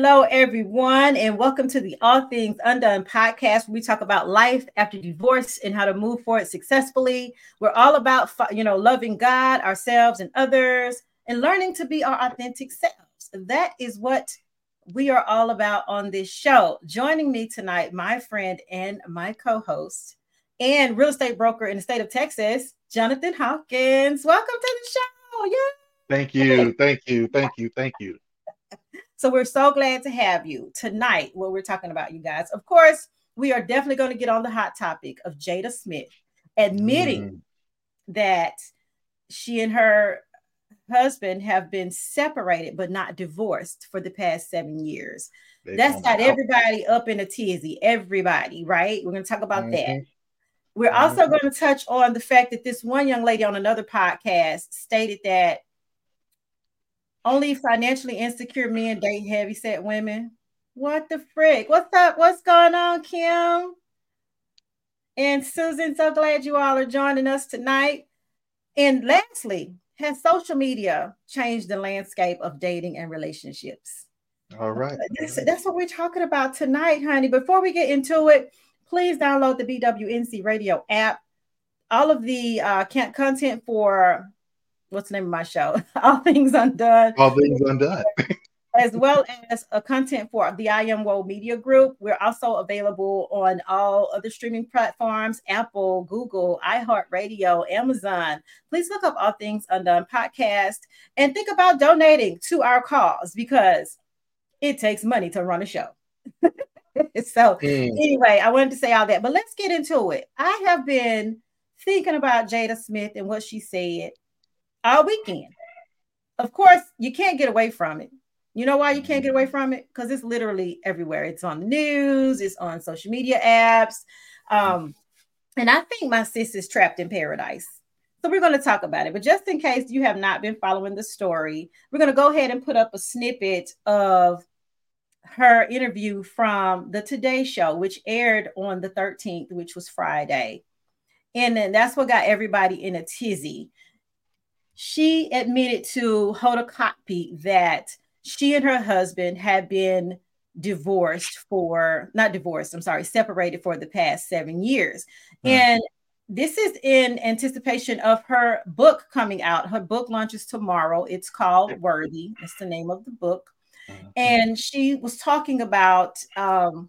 Hello, everyone, and welcome to the All Things Undone podcast. we talk about life after divorce and how to move forward successfully. We're all about, you know, loving God, ourselves, and others, and learning to be our authentic selves. That is what we are all about on this show. Joining me tonight, my friend and my co-host, and real estate broker in the state of Texas, Jonathan Hawkins. Welcome to the show. Yeah. Thank you. Thank you. Thank you. Thank you. So we're so glad to have you tonight. What we're talking about, you guys. Of course, we are definitely going to get on the hot topic of Jada Smith admitting mm. that she and her husband have been separated but not divorced for the past seven years. They That's got everybody up in a tizzy. Everybody, right? We're going to talk about mm-hmm. that. We're mm-hmm. also going to touch on the fact that this one young lady on another podcast stated that only financially insecure men date heavy set women. What the frick? What's up? What's going on, Kim? And Susan, so glad you all are joining us tonight. And lastly, has social media changed the landscape of dating and relationships? All right. That's, that's what we're talking about tonight, honey. Before we get into it, please download the BWNC radio app. All of the uh, content for what's the name of my show? All Things Undone. All Things Undone. as well as a content for the I Am Woe Media Group. We're also available on all other streaming platforms Apple, Google, iHeartRadio, Amazon. Please look up All Things Undone podcast and think about donating to our cause because it takes money to run a show. so, mm. anyway, I wanted to say all that, but let's get into it. I have been thinking about Jada Smith and what she said all weekend. Of course, you can't get away from it. You know why you can't get away from it? Because it's literally everywhere. It's on the news, it's on social media apps. Um, and I think my sis is trapped in paradise. So we're going to talk about it. But just in case you have not been following the story, we're going to go ahead and put up a snippet of her interview from the Today Show, which aired on the 13th, which was Friday. And then that's what got everybody in a tizzy she admitted to Hoda Kotb that she and her husband had been divorced for not divorced, I'm sorry, separated for the past seven years. Mm. And this is in anticipation of her book coming out. Her book launches tomorrow. It's called Worthy. It's the name of the book. Mm-hmm. And she was talking about um,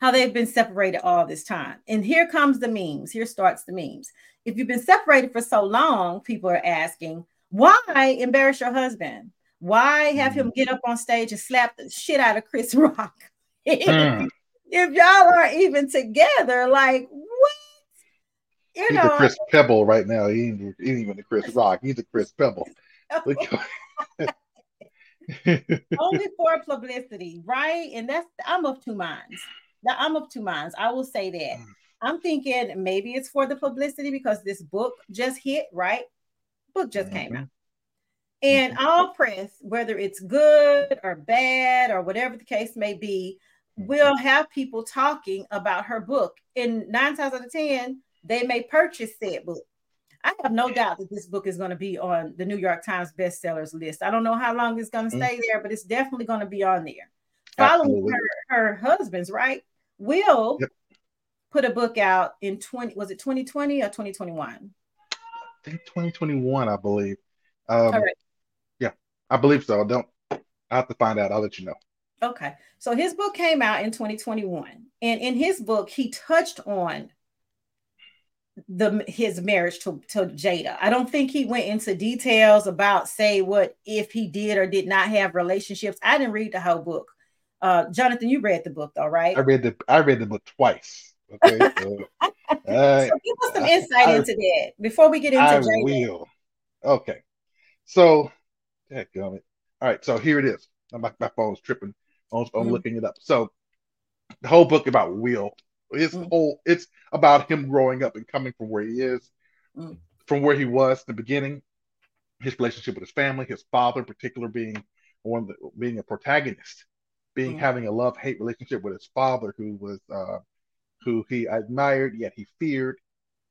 how they've been separated all this time. And here comes the memes. Here starts the memes. If you've been separated for so long, people are asking, why embarrass your husband? Why have him mm. get up on stage and slap the shit out of Chris Rock? mm. If y'all aren't even together, like what? You He's know, a Chris Pebble right now. He ain't, he ain't even a Chris Rock. He's a Chris Pebble. Only for publicity, right? And that's I'm of two minds. Now I'm of two minds. I will say that. I'm thinking maybe it's for the publicity because this book just hit, right? Book just mm-hmm. came out. And mm-hmm. all press, whether it's good or bad or whatever the case may be, mm-hmm. will have people talking about her book. And nine times out of 10, they may purchase said book. I have no doubt that this book is going to be on the New York Times bestsellers list. I don't know how long it's going to mm-hmm. stay there, but it's definitely going to be on there. Following her, her husband's, right? Will yep. Put a book out in 20, was it 2020 or 2021? I think 2021, I believe. Um, Yeah, I believe so. Don't, I have to find out. I'll let you know. Okay. So his book came out in 2021. And in his book, he touched on the his marriage to, to Jada. I don't think he went into details about say what if he did or did not have relationships. I didn't read the whole book. Uh, Jonathan, you read the book though, right? I read the I read the book twice. Okay, so, uh, so give us some insight I, into that before we get into. I Jada. will. Okay, so heck, All right, so here it is. My, my phone's tripping. I'm, mm-hmm. looking it up. So the whole book about Will. It's mm-hmm. whole. It's about him growing up and coming from where he is, mm-hmm. from where he was in the beginning, his relationship with his family, his father in particular being one of the, being a protagonist being mm-hmm. having a love hate relationship with his father, who was uh, who he admired yet he feared,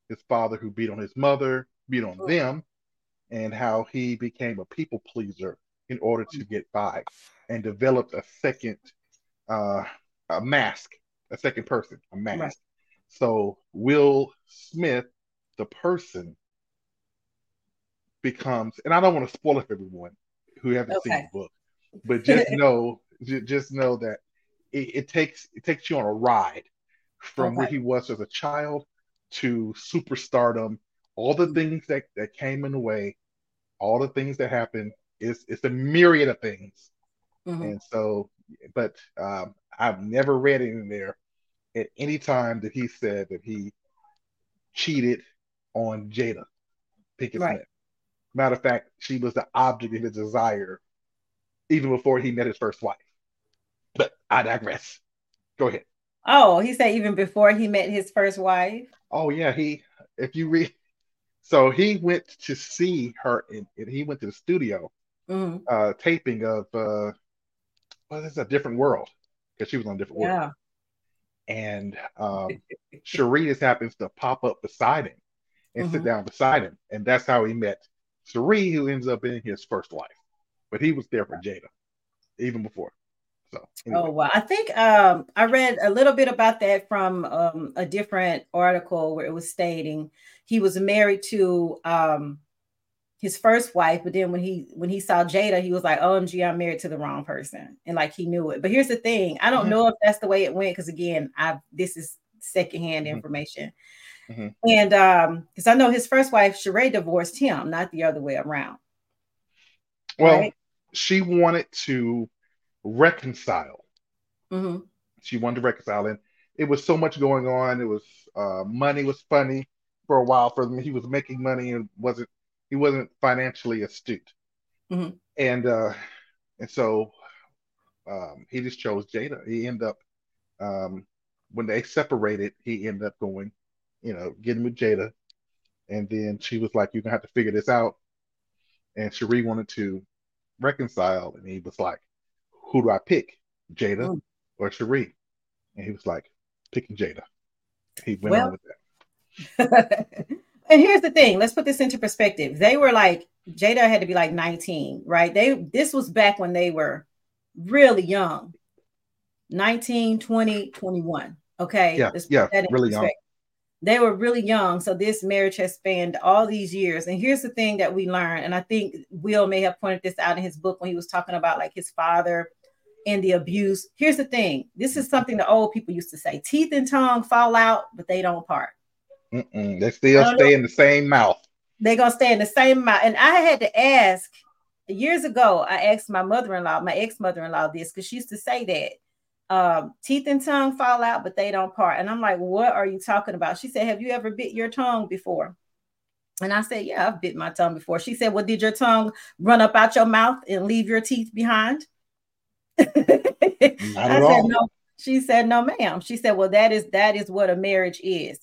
his father who beat on his mother, beat on them, and how he became a people pleaser in order to get by and developed a second uh, a mask, a second person, a mask. Right. So Will Smith, the person, becomes, and I don't want to spoil it for everyone who haven't okay. seen the book, but just know, just know that it, it, takes it takes you on a ride from okay. where he was as a child to superstardom, all the mm-hmm. things that, that came in the way, all the things that happened. It's it's a myriad of things. Mm-hmm. And so, but um, I've never read in there at any time that he said that he cheated on Jada Pinkett right. Smith. Matter of fact, she was the object of his desire even before he met his first wife. But I digress. Go ahead. Oh, he said even before he met his first wife. Oh yeah, he. If you read, so he went to see her, and he went to the studio, mm-hmm. uh, taping of, uh, well, it's a different world because she was on a different yeah. world. And um, Sheree just happens to pop up beside him and mm-hmm. sit down beside him, and that's how he met Sheree, who ends up being his first wife. But he was there for Jada even before. So, anyway. oh well, I think um, I read a little bit about that from um, a different article where it was stating he was married to um, his first wife, but then when he when he saw Jada, he was like, "OMG, I'm married to the wrong person," and like he knew it. But here's the thing: I don't mm-hmm. know if that's the way it went because again, I this is secondhand mm-hmm. information. Mm-hmm. And um, because I know his first wife, Sheree, divorced him, not the other way around. Well, right? she wanted to reconcile. Mm-hmm. She wanted to reconcile, and it was so much going on. It was uh, money was funny for a while for him. He was making money and wasn't he wasn't financially astute, mm-hmm. and uh, and so um, he just chose Jada. He ended up um, when they separated, he ended up going, you know, getting with Jada, and then she was like, "You're gonna have to figure this out." And Sheree wanted to reconcile, and he was like, who do I pick, Jada mm. or Sheree? And he was like, picking Jada. He went well, on with that. and here's the thing let's put this into perspective. They were like, Jada had to be like 19, right? They this was back when they were really young 19, 20, 21. Okay. Yeah, yeah really young. They were really young. So this marriage has spanned all these years. And here's the thing that we learned. And I think Will may have pointed this out in his book when he was talking about like his father and the abuse. Here's the thing this is something the old people used to say teeth and tongue fall out, but they don't part. Mm-mm, they still stay know. in the same mouth. They're going to stay in the same mouth. And I had to ask years ago, I asked my mother in law, my ex mother in law, this because she used to say that. Um, teeth and tongue fall out, but they don't part. And I'm like, what are you talking about? She said, Have you ever bit your tongue before? And I said, Yeah, I've bit my tongue before. She said, Well, did your tongue run up out your mouth and leave your teeth behind? Not at all. Said, no. She said, no, ma'am. She said, well, that is that is what a marriage is.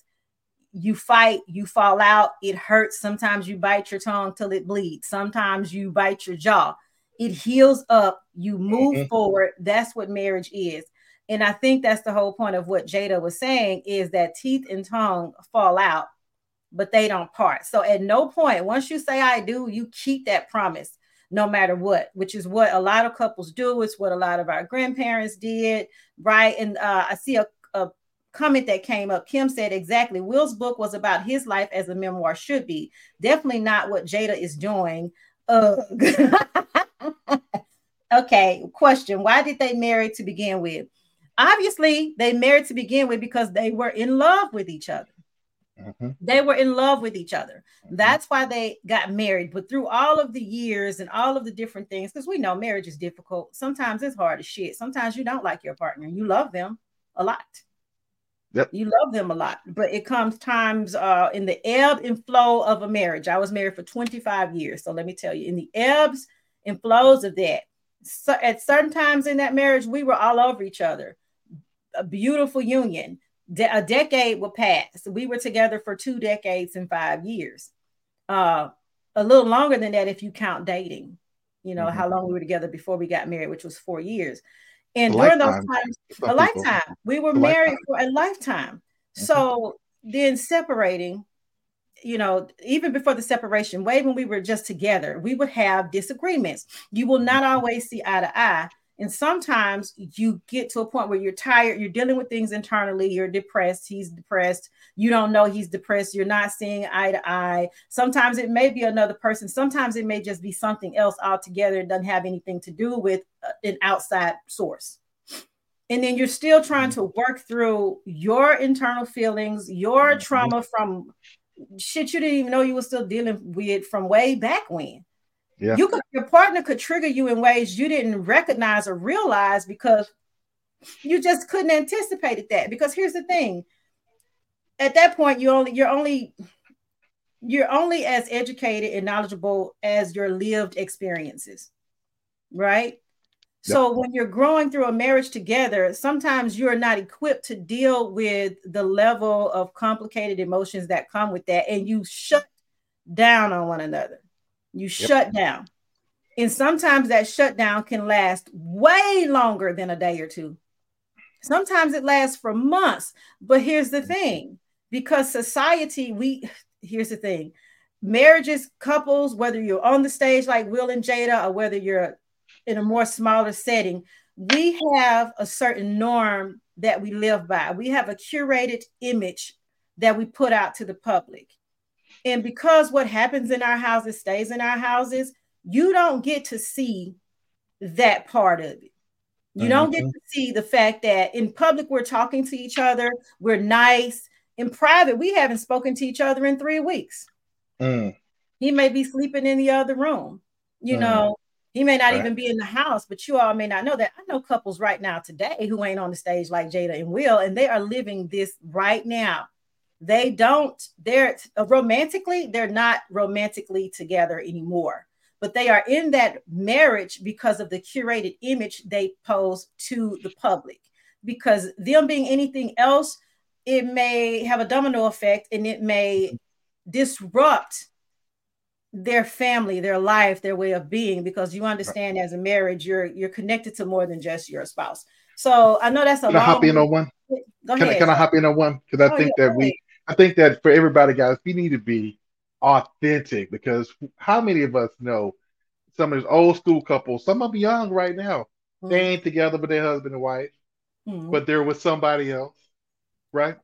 You fight, you fall out, it hurts. Sometimes you bite your tongue till it bleeds. Sometimes you bite your jaw. It heals up, you move mm-hmm. forward. That's what marriage is. And I think that's the whole point of what Jada was saying is that teeth and tongue fall out, but they don't part. So at no point, once you say I do, you keep that promise no matter what, which is what a lot of couples do. It's what a lot of our grandparents did, right? And uh, I see a, a comment that came up. Kim said exactly. Will's book was about his life as a memoir should be. Definitely not what Jada is doing. Uh, okay, question. Why did they marry to begin with? Obviously, they married to begin with because they were in love with each other. Mm-hmm. They were in love with each other. Mm-hmm. That's why they got married. But through all of the years and all of the different things, because we know marriage is difficult. Sometimes it's hard as shit. Sometimes you don't like your partner. You love them a lot. Yep. You love them a lot. But it comes times uh, in the ebb and flow of a marriage. I was married for 25 years. So let me tell you, in the ebbs and flows of that, so at certain times in that marriage, we were all over each other. A beautiful union de- a decade would pass. We were together for two decades and five years. Uh, a little longer than that if you count dating. You know mm-hmm. how long we were together before we got married, which was four years. And a during lifetime. those times, a lifetime. We were a married lifetime. for a lifetime. Mm-hmm. So then separating, you know, even before the separation, way when we were just together, we would have disagreements. You will not mm-hmm. always see eye to eye. And sometimes you get to a point where you're tired, you're dealing with things internally, you're depressed, he's depressed, you don't know he's depressed, you're not seeing eye to eye. Sometimes it may be another person, sometimes it may just be something else altogether. It doesn't have anything to do with uh, an outside source. And then you're still trying to work through your internal feelings, your mm-hmm. trauma from shit you didn't even know you were still dealing with from way back when. Yeah. You could your partner could trigger you in ways you didn't recognize or realize because you just couldn't anticipate that. Because here's the thing: at that point, you only you're only you're only as educated and knowledgeable as your lived experiences, right? So when you're growing through a marriage together, sometimes you're not equipped to deal with the level of complicated emotions that come with that, and you shut down on one another. You yep. shut down. And sometimes that shutdown can last way longer than a day or two. Sometimes it lasts for months. But here's the thing because society, we, here's the thing marriages, couples, whether you're on the stage like Will and Jada or whether you're in a more smaller setting, we have a certain norm that we live by. We have a curated image that we put out to the public. And because what happens in our houses stays in our houses, you don't get to see that part of it. You mm-hmm. don't get to see the fact that in public we're talking to each other, we're nice. In private, we haven't spoken to each other in three weeks. Mm. He may be sleeping in the other room. You mm. know, he may not right. even be in the house, but you all may not know that. I know couples right now today who ain't on the stage like Jada and Will, and they are living this right now they don't they're uh, romantically they're not romantically together anymore but they are in that marriage because of the curated image they pose to the public. Because them being anything else it may have a domino effect and it may disrupt their family their life their way of being because you understand as a marriage you're you're connected to more than just your spouse. So i know that's a can long- I hop in on one? Go can, ahead. I, can I hop in on one? Because I oh, think yeah, that we I think that for everybody, guys, we need to be authentic because how many of us know some of these old school couples, some of them young right now, mm-hmm. they ain't together but their husband and wife, mm-hmm. but they're with somebody else, right?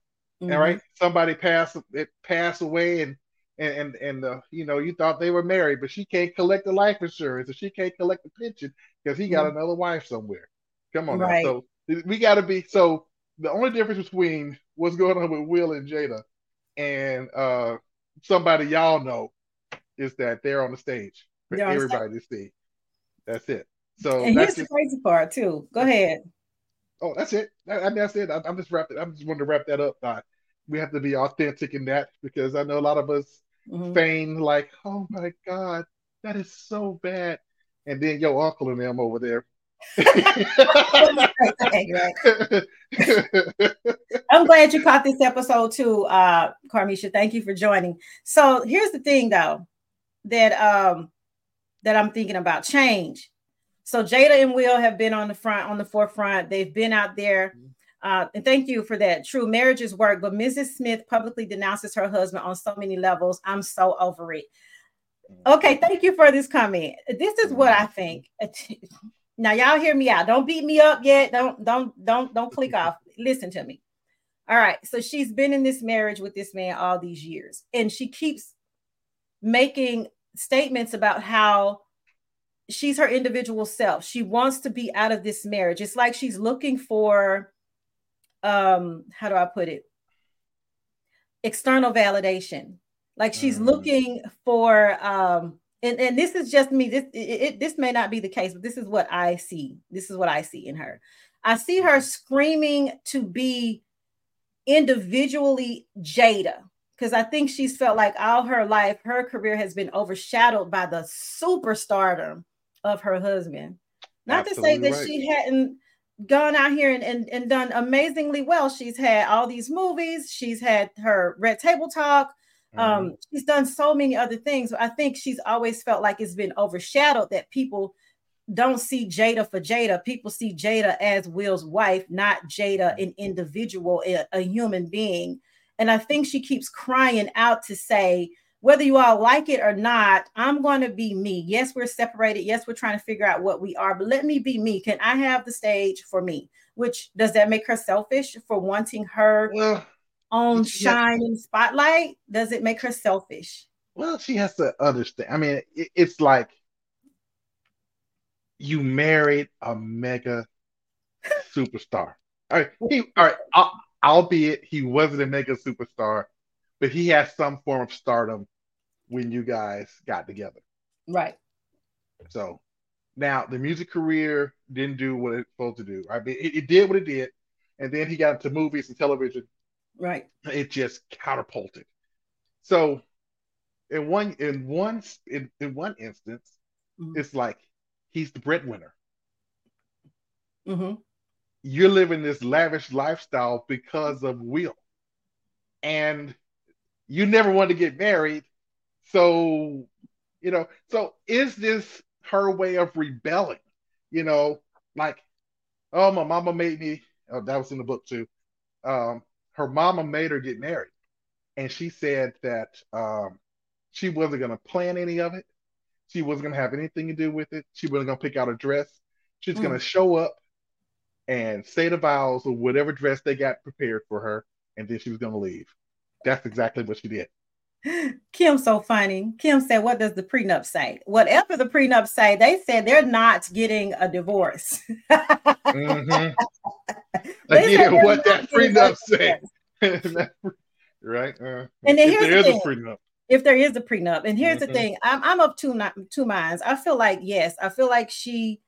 Mm-hmm. And right, somebody passed it passed away and and and, and uh, you know you thought they were married, but she can't collect the life insurance and she can't collect the pension because he got mm-hmm. another wife somewhere. Come on, right. now. so we got to be so. The only difference between what's going on with Will and Jada and uh, somebody y'all know is that they're on the stage for they're everybody to see. That's it. So and here's the crazy part too. Go ahead. Oh, that's it. I, mean, that's it. I, am just wrapping. I'm just wanting to wrap that up. Uh, we have to be authentic in that because I know a lot of us mm-hmm. feign like, oh my god, that is so bad, and then your uncle and them over there I'm glad you caught this episode too, uh, Carmisha. Thank you for joining. So here's the thing though, that um that I'm thinking about change. So Jada and Will have been on the front, on the forefront. They've been out there. Uh, and thank you for that. True marriages work, but Mrs. Smith publicly denounces her husband on so many levels. I'm so over it. Okay, thank you for this comment. This is what I think. Now y'all hear me out. Don't beat me up yet. Don't don't don't don't click off. Listen to me. All right. So she's been in this marriage with this man all these years and she keeps making statements about how she's her individual self. She wants to be out of this marriage. It's like she's looking for um how do I put it? external validation. Like she's mm. looking for um and, and this is just me. This it, it, this may not be the case, but this is what I see. This is what I see in her. I see her screaming to be individually Jada because I think she's felt like all her life her career has been overshadowed by the superstardom of her husband. Not Absolutely to say that right. she hadn't gone out here and, and, and done amazingly well. She's had all these movies, she's had her Red Table Talk, Mm-hmm. Um, she's done so many other things. I think she's always felt like it's been overshadowed that people don't see Jada for Jada. People see Jada as Will's wife, not Jada, an individual, a, a human being. And I think she keeps crying out to say, whether you all like it or not, I'm going to be me. Yes, we're separated. Yes, we're trying to figure out what we are, but let me be me. Can I have the stage for me? Which does that make her selfish for wanting her well, own shine and spotlight? Does it make her selfish? Well, she has to understand. I mean, it, it's like you married a mega superstar. All right, he, all right. I'll, albeit he wasn't a mega superstar, but he had some form of stardom when you guys got together. Right. So now the music career didn't do what it's supposed to do. Right, it, it did what it did, and then he got into movies and television. Right. It just catapulted. So in one in one in, in one instance, mm-hmm. it's like he's the breadwinner. Mm-hmm. You're living this lavish lifestyle because of Will, and you never wanted to get married. So, you know, so is this her way of rebelling? You know, like, oh, my mama made me. Oh, that was in the book too. Um, her mama made her get married, and she said that um, she wasn't going to plan any of it. She wasn't going to have anything to do with it. She wasn't going to pick out a dress. She's mm. going to show up and say the vows or whatever dress they got prepared for her, and then she was going to leave. That's exactly what she did. Kim's so funny. Kim said, What does the prenup say? Whatever the prenup say, they said they're not getting a divorce. mm-hmm. Again, what that prenup said. right? Uh, and then here's the thing. a prenup if there is a prenup. And here's mm-hmm. the thing: I'm I'm of two two minds. I feel like yes, I feel like she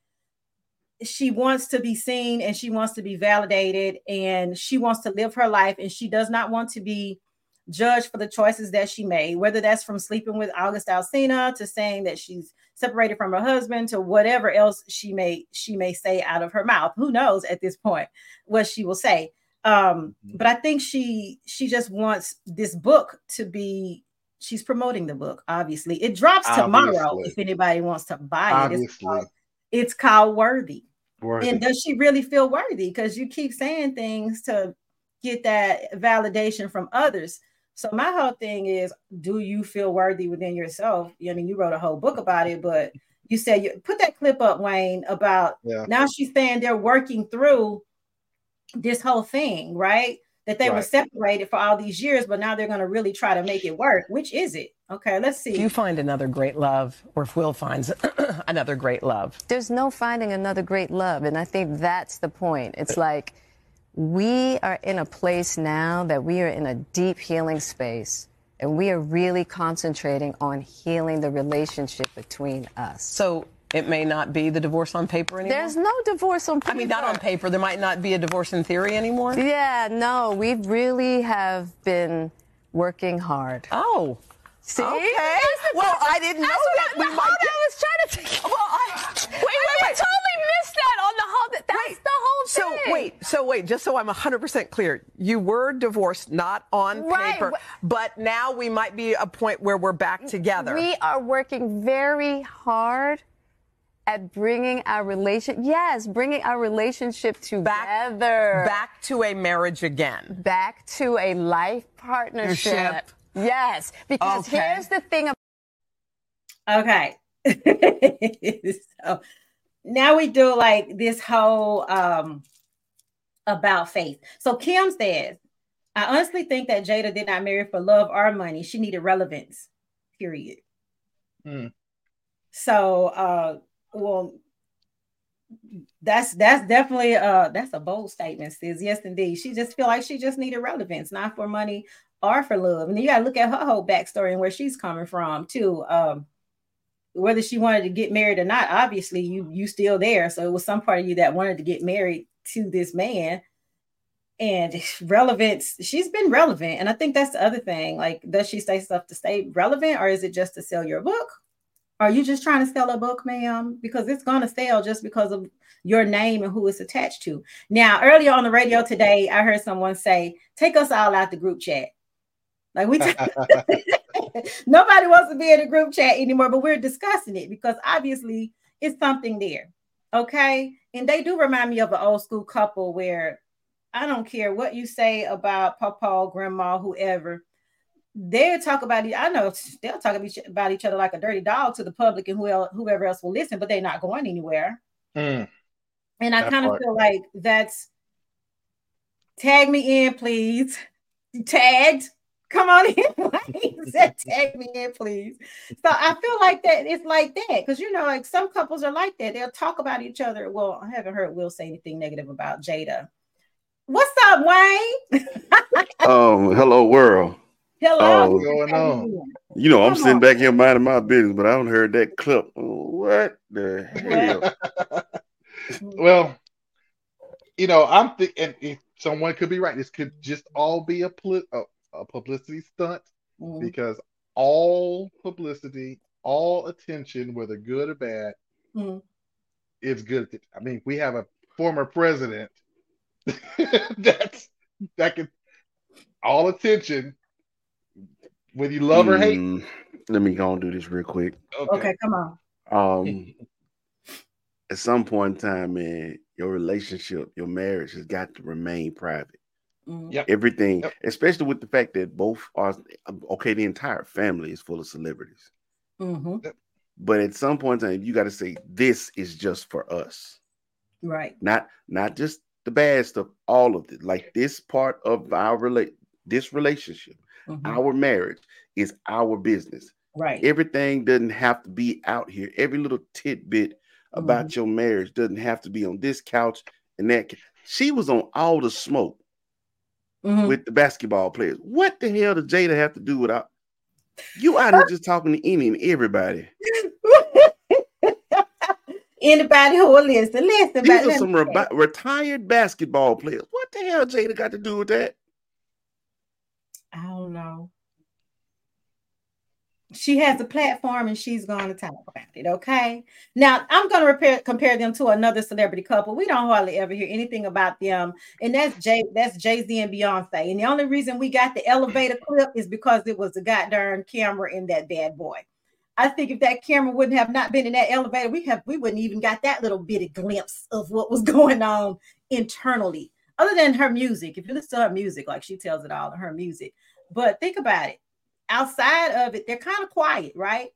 she wants to be seen and she wants to be validated and she wants to live her life and she does not want to be judged for the choices that she made, whether that's from sleeping with August Alsina to saying that she's separated from her husband to whatever else she may she may say out of her mouth. Who knows at this point what she will say. Um, mm-hmm. but I think she she just wants this book to be she's promoting the book. Obviously, it drops obviously. tomorrow. If anybody wants to buy obviously. it, it's called, it's called Worthy. Worthy. And does she really feel worthy? Because you keep saying things to get that validation from others. So my whole thing is, do you feel worthy within yourself? I mean, you wrote a whole book about it, but you said you put that clip up, Wayne, about yeah. now she's saying they're working through this whole thing, right? that they right. were separated for all these years, but now they're going to really try to make it work. Which is it? Okay, let's see. If you find another great love, or if Will finds another great love, there's no finding another great love. And I think that's the point. It's like we are in a place now that we are in a deep healing space. And we are really concentrating on healing the relationship between us. So it may not be the divorce on paper anymore. There's no divorce on paper. I mean, not on paper. There might not be a divorce in theory anymore. Yeah, no, we really have been working hard. Oh. See? Okay. Well, I didn't know that. We might. Get... I was trying to. Well, I. Wait, wait, I wait. totally missed that on the whole. That's wait. the whole thing. So wait, so wait, just so I'm 100% clear, you were divorced, not on right. paper, but now we might be a point where we're back together. We are working very hard at bringing our relation, yes, bringing our relationship together. Back, back to a marriage again. Back to a life partnership. Yes, because okay. here's the thing. About- Okay. so now we do like this whole um about faith. So Kim says, I honestly think that Jada did not marry for love or money. She needed relevance. Period. Hmm. So uh well, that's that's definitely uh that's a bold statement, sis. Yes, indeed. She just feel like she just needed relevance, not for money or for love. And you gotta look at her whole backstory and where she's coming from too. Um, whether she wanted to get married or not, obviously you you still there. So it was some part of you that wanted to get married to this man. And relevance, she's been relevant. And I think that's the other thing. Like, does she say stuff to stay relevant or is it just to sell your book? Are you just trying to sell a book, ma'am? Because it's going to sell just because of your name and who it's attached to. Now, earlier on the radio today, I heard someone say, "Take us all out the group chat." Like we, t- nobody wants to be in a group chat anymore, but we're discussing it because obviously it's something there. Okay, and they do remind me of an old school couple where I don't care what you say about Papa, Grandma, whoever. They'll talk about it. I know they'll talk about each other like a dirty dog to the public and whoever else will listen, but they're not going anywhere. Mm. And I kind of feel like that's tag me in, please. Tagged. Come on in. said, tag me in, please. So I feel like that it's like that because you know, like some couples are like that. They'll talk about each other. Well, I haven't heard Will say anything negative about Jada. What's up, Wayne? um, hello world. Hello. What's going on? You know, I'm Come sitting on. back here minding my business, but I don't heard that clip. What the hell? well, you know, I'm thinking and someone could be right. This could just all be a, pl- a, a publicity stunt mm-hmm. because all publicity, all attention, whether good or bad, mm-hmm. is good. I mean, we have a former president that's that can all attention, whether you love mm, or hate. Mm, let me go and do this real quick. Okay, okay come on. Um, at some point in time, man, your relationship, your marriage has got to remain private. Mm-hmm. Yep. Everything, yep. especially with the fact that both are okay, the entire family is full of celebrities. Mm-hmm. But at some point in time, you got to say this is just for us, right? Not not just the bad stuff, all of it. Like this part of our relate, this relationship, mm-hmm. our marriage is our business. Right. Everything doesn't have to be out here. Every little tidbit about mm-hmm. your marriage doesn't have to be on this couch and that. She was on all the smoke mm-hmm. with the basketball players. What the hell does Jada have to do with our? You out here just talking to any and everybody. Anybody who will listen, listen. These are some re- retired basketball players. What the hell Jada got to do with that? I don't know she has a platform and she's going to talk about it. Okay. Now I'm going to repair, compare them to another celebrity couple. We don't hardly ever hear anything about them, and that's Jay. That's Jay Z and Beyonce. And the only reason we got the elevator clip is because it was a goddamn camera in that bad boy. I think if that camera wouldn't have not been in that elevator, we have we wouldn't even got that little bitty glimpse of what was going on internally. Other than her music, if you listen to her music, like she tells it all in her music. But think about it outside of it, they're kind of quiet, right?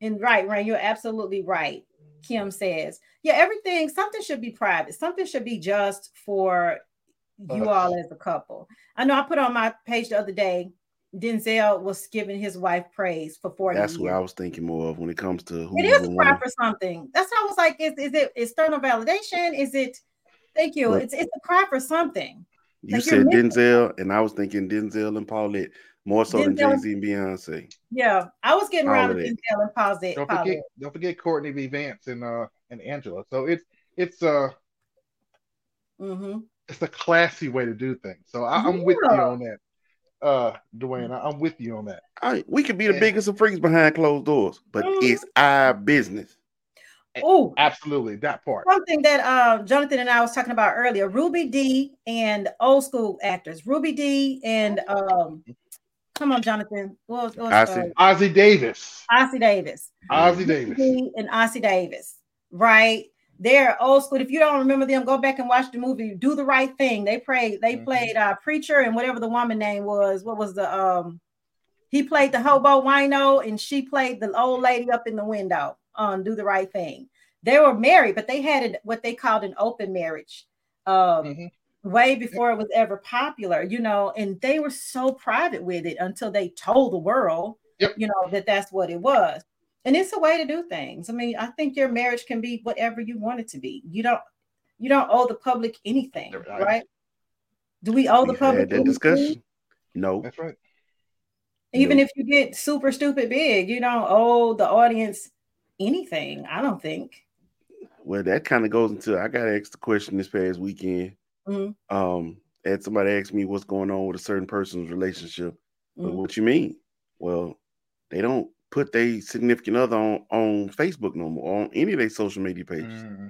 And right, right, you're absolutely right. Kim says, yeah, everything, something should be private, something should be just for you all as a couple. I know I put on my page the other day, Denzel was giving his wife praise for 40 That's years. what I was thinking more of when it comes to who it is for something. That's how I was like, is, is it external validation? Is it thank you? But it's it's a cry for something. You like said Denzel, and I was thinking Denzel and Paulette. More so Denzel, than Jay Z and Beyonce. Yeah, I was getting around with Denzel and Paulette. Don't forget, don't forget Courtney B. Vance and uh and Angela. So it's it's uh mm-hmm. it's a classy way to do things. So I, am yeah. with you on that, uh, Dwayne. I, am with you on that. I, we could be the biggest of freaks behind closed doors, but mm-hmm. it's our business. Oh, absolutely, that part. Something that uh, Jonathan and I was talking about earlier: Ruby Dee and old school actors, Ruby Dee and um, Come on, Jonathan. What was, Ossie, uh, Ossie Davis. Ossie Davis. Ossie Davis. And Ossie Davis, right? They're old school. If you don't remember them, go back and watch the movie. Do the right thing. They played. They mm-hmm. played uh, preacher and whatever the woman name was. What was the um? He played the hobo wino, and she played the old lady up in the window on Do the Right Thing. They were married, but they had what they called an open marriage. Um, mm-hmm way before it was ever popular, you know, and they were so private with it until they told the world, yep. you know, that that's what it was. And it's a way to do things. I mean, I think your marriage can be whatever you want it to be. You don't you don't owe the public anything, right? right? Do we owe we the public that discussion? No. That's right. Even no. if you get super stupid big, you don't owe the audience anything. I don't think. Well, that kind of goes into I got asked the question this past weekend Mm-hmm. Um, and somebody asked me what's going on with a certain person's relationship. Mm-hmm. What you mean? Well, they don't put their significant other on, on Facebook no more, on any of their social media pages. Mm-hmm.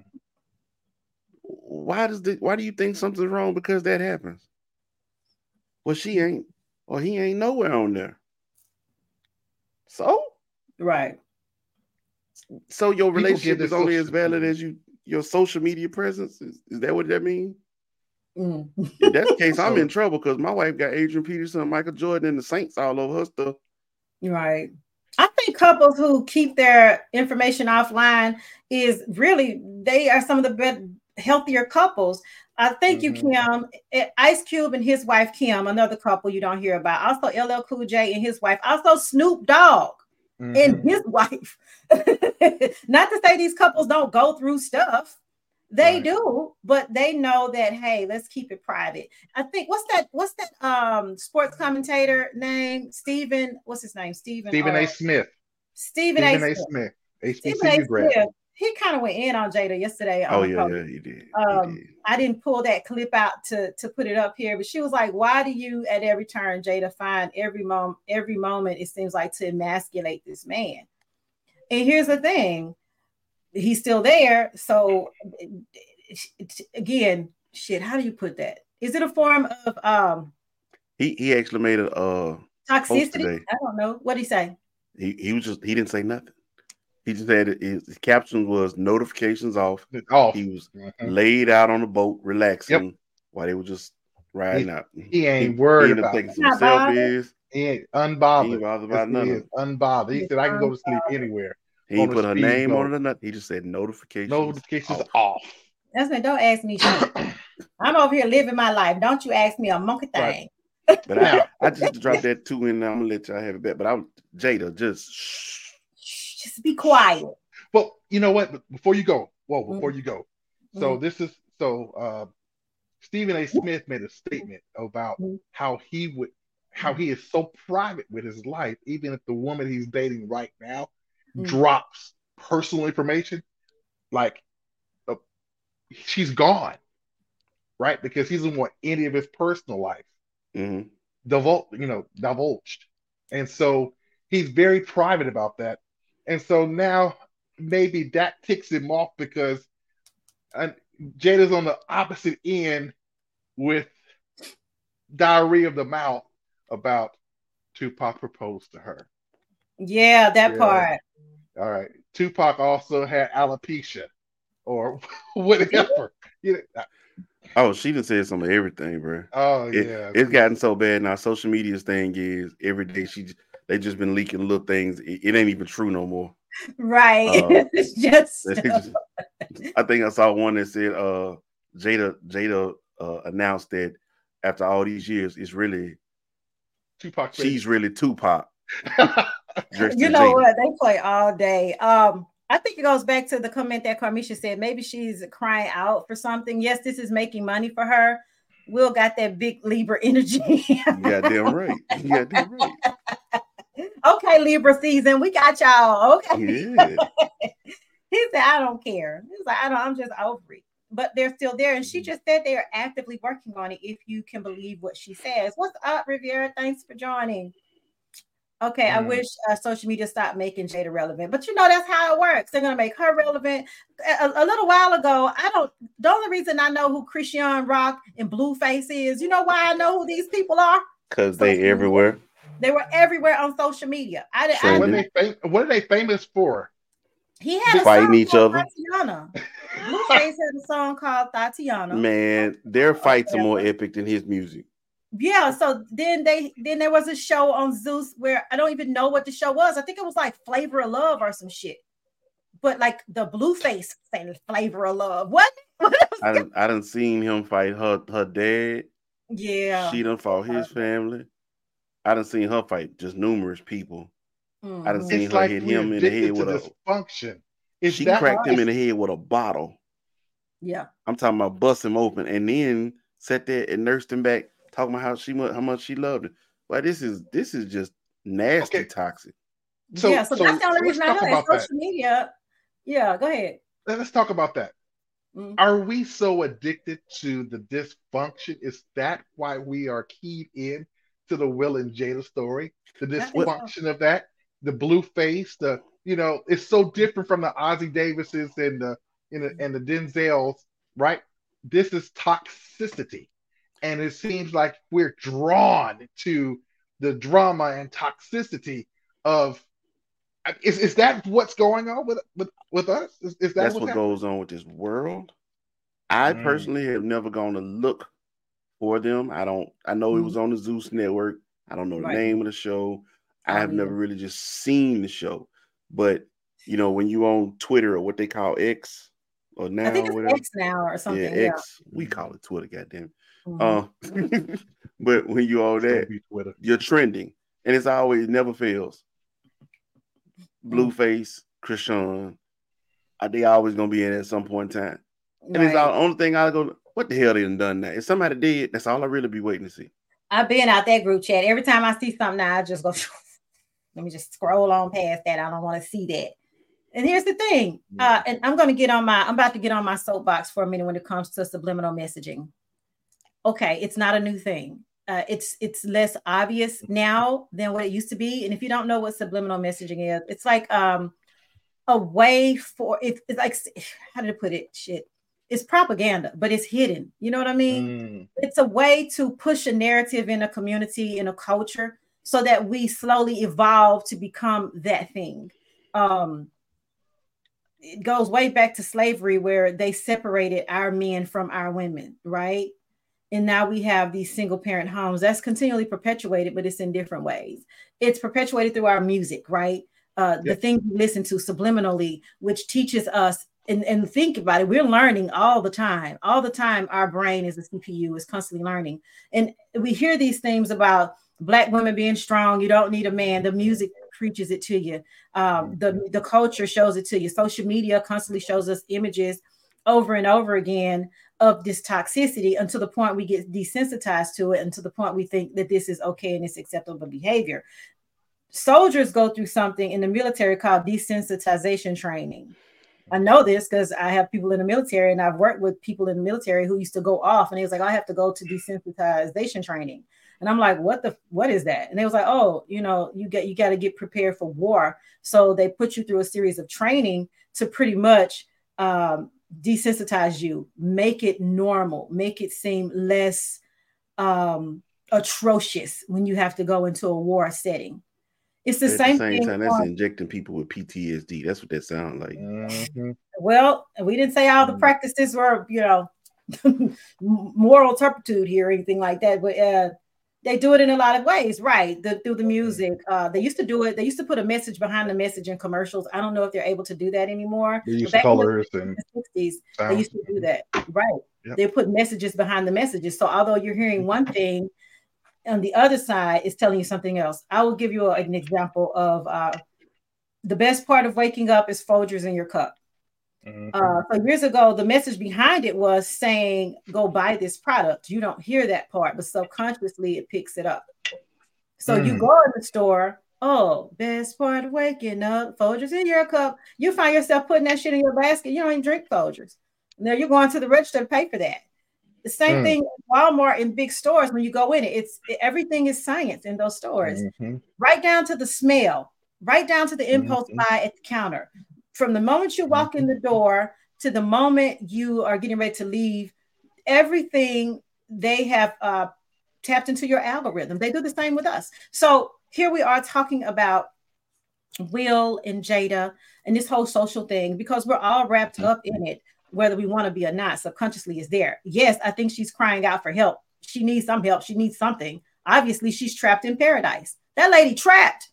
Why does the, why do you think something's wrong because that happens? Well, she ain't or he ain't nowhere on there. So right. So your relationship is only as valid as you your social media presence. Is, is that what that means? Mm. in that case, I'm in trouble because my wife got Adrian Peterson, Michael Jordan, and the Saints all over her stuff. Right. I think couples who keep their information offline is really they are some of the better, healthier couples. I thank mm-hmm. you, Kim. Eh, Ice Cube and his wife Kim, another couple you don't hear about. Also, LL Cool J and his wife. Also, Snoop Dogg mm-hmm. and his wife. Not to say these couples don't go through stuff. They right. do, but they know that hey, let's keep it private. I think what's that? What's that um sports commentator name? Stephen, what's his name? Stephen Stephen A. Smith. Stephen, Stephen A. Smith. A. Smith. Stephen A. Smith. He kind of went in on Jada yesterday. Oh yeah, yeah, he did. Um, he did. I didn't pull that clip out to to put it up here, but she was like, "Why do you at every turn, Jada, find every moment, every moment it seems like to emasculate this man?" And here's the thing: he's still there. So again, shit, how do you put that? Is it a form of um he he actually made a uh toxicity? I don't know. What did he say? He he was just he didn't say nothing. He just said his, his caption was notifications off. Off. He was mm-hmm. laid out on the boat, relaxing yep. while they were just riding he, out. He ain't he, worried he about taking some selfies. He ain't unbothered. He ain't bothered about nothing. Unbothered. He said, "I can go to sleep anywhere." He didn't put her name go. on it or nothing. He just said notifications. Notifications off. off. That's me. Don't ask me. I'm over here living my life. Don't you ask me a monkey thing. Right. But I, I just dropped that two in. I'm gonna let y'all have it back. But I'm Jada, just shh. Just be quiet. Well, you know what? Before you go, well, before mm-hmm. you go, so mm-hmm. this is so. uh Stephen A. Smith made a statement about mm-hmm. how he would, how he is so private with his life, even if the woman he's dating right now mm. drops personal information, like uh, she's gone, right? Because he doesn't want any of his personal life mm-hmm. divulged, you know, divulged, and so he's very private about that. And so now maybe that ticks him off because and Jada's on the opposite end with diarrhea of the mouth about Tupac proposed to her. Yeah, that yeah. part. All right. Tupac also had alopecia or whatever. you know, Oh, she done said some of everything, bro. Oh it, yeah, it's gotten so bad now. Social media's thing is every day she they just been leaking little things. It, it ain't even true no more. Right. Uh, it's just, just. I think I saw one that said uh Jada Jada uh, announced that after all these years, it's really Tupac. She's really Tupac. you know what? They play all day. Um, I think it goes back to the comment that Carmisha said. Maybe she's crying out for something. Yes, this is making money for her. Will got that big Libra energy. yeah, damn right. Yeah, damn right. okay, Libra season. We got y'all. Okay. Yeah. he said, I don't care. He's like, I don't, I'm just over it. But they're still there. And she mm-hmm. just said they are actively working on it, if you can believe what she says. What's up, Riviera? Thanks for joining. Okay, mm. I wish uh, social media stopped making Jada relevant, but you know that's how it works. They're gonna make her relevant. A, a, little while ago, I don't. The only reason I know who Chrisean Rock and Blueface is, you know why I know who these people are? Because they everywhere. They were everywhere on social media. I, did. what, are they fam- what are they famous for? He had a fighting each other. Tatiana. Blueface had a song called Tatiana. Man, their oh, fights are more epic than his music yeah so then they then there was a show on zeus where i don't even know what the show was i think it was like flavor of love or some shit but like the Blueface saying flavor of love what, I, didn't, I didn't seen him fight her her dad yeah she done fought his family i didn't seen her fight just numerous people mm-hmm. i didn't seen her like hit him in the head with a function she cracked him in the head with a bottle yeah i'm talking about bust him open and then sat there and nursed him back talking about how she how much she loved it. But this is this is just nasty okay. toxic. So, yeah, so, so that's the only reason I know that social that. media. Yeah, go ahead. Let's talk about that. Mm-hmm. Are we so addicted to the dysfunction? Is that why we are keyed in to the Will and Jada story? The dysfunction of that, the Blueface, the you know, it's so different from the Ossie Davises and the and the, and the Denzels, right? This is toxicity and it seems like we're drawn to the drama and toxicity of is, is that what's going on with with, with us is, is that that's what happening? goes on with this world i mm. personally have never gone to look for them. I don't. I know mm-hmm. it was on the Zeus Network. I don't know the right. name of the show. I have never really just seen the show, but you know when you on Twitter or what they call X or now, I think it's X now or something. Yeah, X. We call it Twitter. Goddamn. Mm-hmm. Uh, but when you all that, you're trending, and it's always never fails. Mm-hmm. Blueface, Chrisean, are they always gonna be in at some point in time? And right. it's the only thing I go, what the hell they done done that? If somebody did, that's all I really be waiting to see. I've been out that group chat. Every time I see something I just go, let me just scroll on past that. I don't want to see that. And here's the thing, uh, and I'm going to get on my, I'm about to get on my soapbox for a minute when it comes to subliminal messaging. Okay, it's not a new thing. Uh, it's it's less obvious now than what it used to be. And if you don't know what subliminal messaging is, it's like um, a way for it, it's like how did I put it? Shit, it's propaganda, but it's hidden. You know what I mean? Mm. It's a way to push a narrative in a community, in a culture, so that we slowly evolve to become that thing. Um, it goes way back to slavery where they separated our men from our women, right? And now we have these single parent homes. That's continually perpetuated, but it's in different ways. It's perpetuated through our music, right? Uh, yep. The things we listen to subliminally, which teaches us and, and think about it, we're learning all the time. All the time, our brain is a CPU, is constantly learning. And we hear these things about black women being strong, you don't need a man. The music preaches it to you. Um, the the culture shows it to you. Social media constantly shows us images over and over again of this toxicity until the point we get desensitized to it, until the point we think that this is okay and it's acceptable behavior. Soldiers go through something in the military called desensitization training. I know this because I have people in the military and I've worked with people in the military who used to go off and he was like, I have to go to desensitization training. And I'm like, what the what is that? And they was like, oh, you know, you get you got to get prepared for war. So they put you through a series of training to pretty much um, desensitize you, make it normal, make it seem less um, atrocious when you have to go into a war setting. It's the At same, the same thing. Time, that's injecting people with PTSD. That's what that sounds like. Mm-hmm. Well, we didn't say all the mm-hmm. practices were, you know, moral turpitude here or anything like that, but uh, they do it in a lot of ways, right? The, through the music. Uh, they used to do it. They used to put a message behind the message in commercials. I don't know if they're able to do that anymore. They used colors the, and the 60s. They used to do that, right? Yep. They put messages behind the messages. So although you're hearing one thing, on the other side is telling you something else. I will give you an example of uh, the best part of waking up is Folgers in your cup. Mm-hmm. Uh, so years ago, the message behind it was saying, "Go buy this product." You don't hear that part, but subconsciously it picks it up. So mm. you go in the store. Oh, best part of waking up, Folgers in your cup. You find yourself putting that shit in your basket. You don't even drink Folgers. Now you're going to the register to pay for that. The same mm. thing Walmart and big stores when you go in it. It's everything is science in those stores, mm-hmm. right down to the smell, right down to the impulse mm-hmm. buy at the counter from the moment you walk in the mm-hmm. door to the moment you are getting ready to leave, everything they have uh, tapped into your algorithm. They do the same with us. So here we are talking about Will and Jada and this whole social thing because we're all wrapped up in it, whether we want to be or not. Subconsciously is there. Yes, I think she's crying out for help. She needs some help. She needs something. Obviously, she's trapped in paradise. That lady trapped.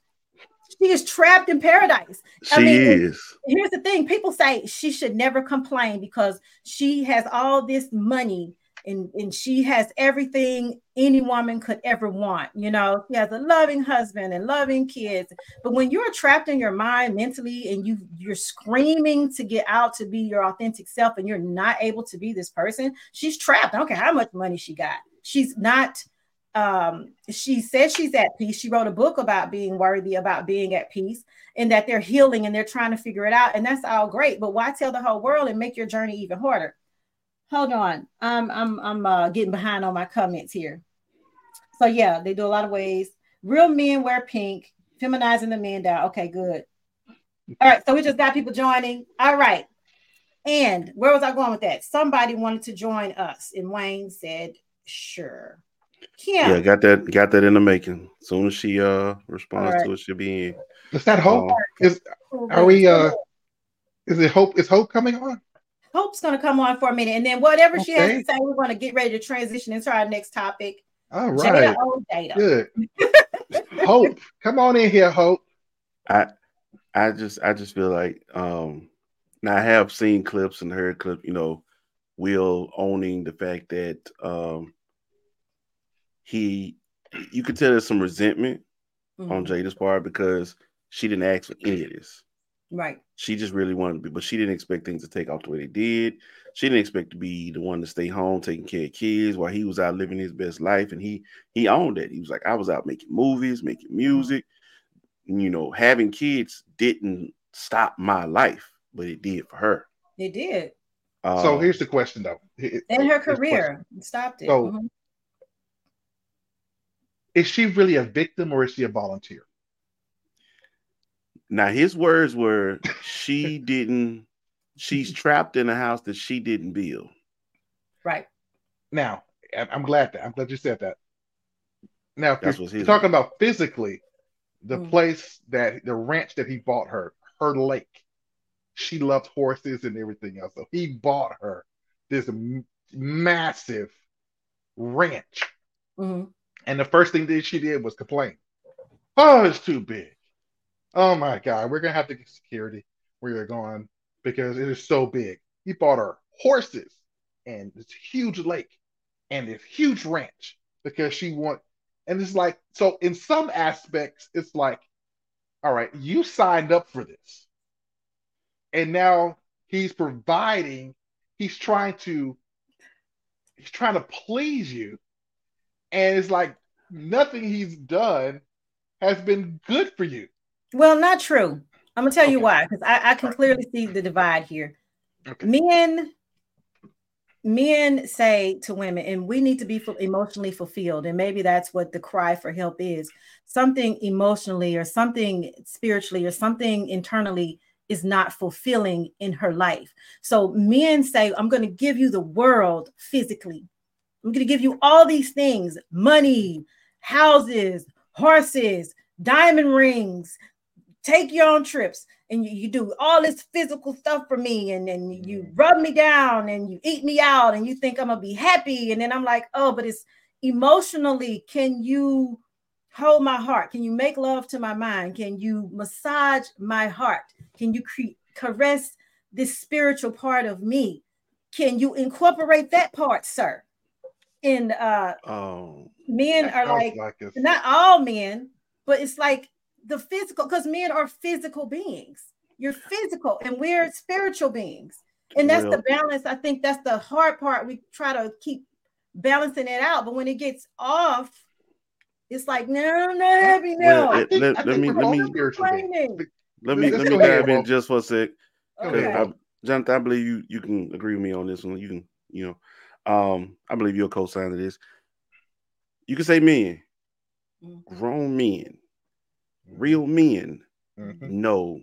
She is trapped in paradise. She I mean, is. Here's the thing: people say she should never complain because she has all this money and, and she has everything any woman could ever want. You know, she has a loving husband and loving kids. But when you're trapped in your mind mentally and you you're screaming to get out to be your authentic self and you're not able to be this person, she's trapped. I don't care how much money she got. She's not um, she says she's at peace. She wrote a book about being worthy, about being at peace, and that they're healing and they're trying to figure it out. And that's all great. But why tell the whole world and make your journey even harder? Hold on. I'm I'm I'm uh, getting behind on my comments here. So yeah, they do a lot of ways. Real men wear pink, feminizing the men down. Okay, good. All right, so we just got people joining. All right. And where was I going with that? Somebody wanted to join us, and Wayne said, sure. Yeah. yeah, got that got that in the making. As soon as she uh responds right. to it, she'll be in. Is that hope? Um, is are we uh is it hope is hope coming on? Hope's going to come on for a minute, and then whatever okay. she has to say, we're going to get ready to transition into our next topic. All right. Jada, Good. Hope, come on in here, Hope. I, I just, I just feel like, um, now I have seen clips and heard clips, you know, Will owning the fact that, um, he, you could tell there's some resentment mm-hmm. on Jada's part because she didn't ask for any of this. Right. She just really wanted to be, but she didn't expect things to take off the way they did. She didn't expect to be the one to stay home taking care of kids while he was out living his best life. And he he owned it. He was like, I was out making movies, making music. You know, having kids didn't stop my life, but it did for her. It did. Uh, so here's the question though. In her career, stopped it. So mm-hmm. is she really a victim or is she a volunteer? Now his words were she didn't she's trapped in a house that she didn't build. Right. Now, I'm glad that I'm glad you said that. Now, if you're talking about physically, the mm. place that the ranch that he bought her, her lake, she loved horses and everything else. So he bought her this m- massive ranch. Mm-hmm. And the first thing that she did was complain. Oh, it's too big. Oh my God, we're gonna have to get security where you're going because it is so big. He bought her horses and this huge lake and this huge ranch because she want and it's like so in some aspects it's like all right you signed up for this. And now he's providing he's trying to he's trying to please you. And it's like nothing he's done has been good for you well, not true. I'm gonna tell okay. you why, because I, I, can clearly see the divide here. Okay. Men, men say to women, and we need to be emotionally fulfilled, and maybe that's what the cry for help is. Something emotionally, or something spiritually, or something internally is not fulfilling in her life. So men say, "I'm going to give you the world physically. I'm going to give you all these things: money, houses, horses." diamond rings, take your own trips and you, you do all this physical stuff for me and then you mm. rub me down and you eat me out and you think I'm gonna be happy. And then I'm like, oh, but it's emotionally, can you hold my heart? Can you make love to my mind? Can you massage my heart? Can you cre- caress this spiritual part of me? Can you incorporate that part, sir? And uh oh, men are like, like not all men, but it's like the physical because men are physical beings. You're physical and we're spiritual beings. And that's Real. the balance. I think that's the hard part. We try to keep balancing it out, but when it gets off, it's like no, I'm not happy now. Well, let, let, let, me, let, me, let me let me dive in just for a sec. Okay. I, Jonathan, I believe you you can agree with me on this one. You can, you know, um, I believe you're a co-sign to this. You can say men, mm-hmm. grown men real men mm-hmm. know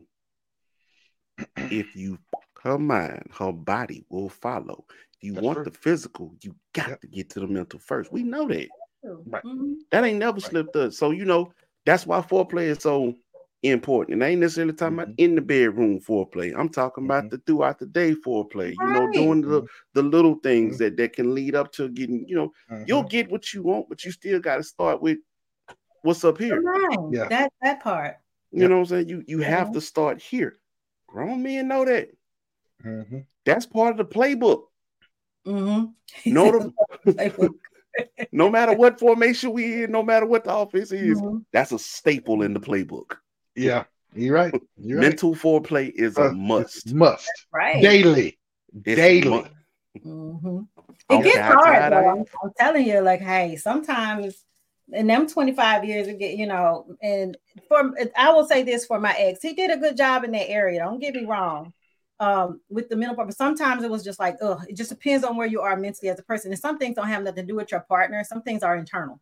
if you her mind, her body will follow. If you That's want true. the physical, you got yep. to get to the mental first. We know that. Right. Mm-hmm. That ain't never right. slipped us. So you know that's why foreplay is so important. And I ain't necessarily talking mm-hmm. about in the bedroom foreplay. I'm talking mm-hmm. about the throughout the day foreplay. Right. You know, doing the mm-hmm. the little things mm-hmm. that that can lead up to getting. You know, you'll mm-hmm. get what you want, but you still got to start with what's up here. Yeah. That that part. You yep. know what I'm saying? You you mm-hmm. have to start here. Grown men know that. Mm-hmm. That's part of the playbook. Mm-hmm. No, no matter what formation we in, no matter what the offense is, mm-hmm. that's a staple in the playbook. Yeah, you're right. You're Mental right. foreplay is uh, a must. Must. That's right. Daily. It's Daily. Mm-hmm. It gets hard though. I'm, I'm telling you, like, hey, sometimes and them 25 years get you know and for i will say this for my ex he did a good job in that area don't get me wrong um with the mental part but sometimes it was just like oh it just depends on where you are mentally as a person and some things don't have nothing to do with your partner some things are internal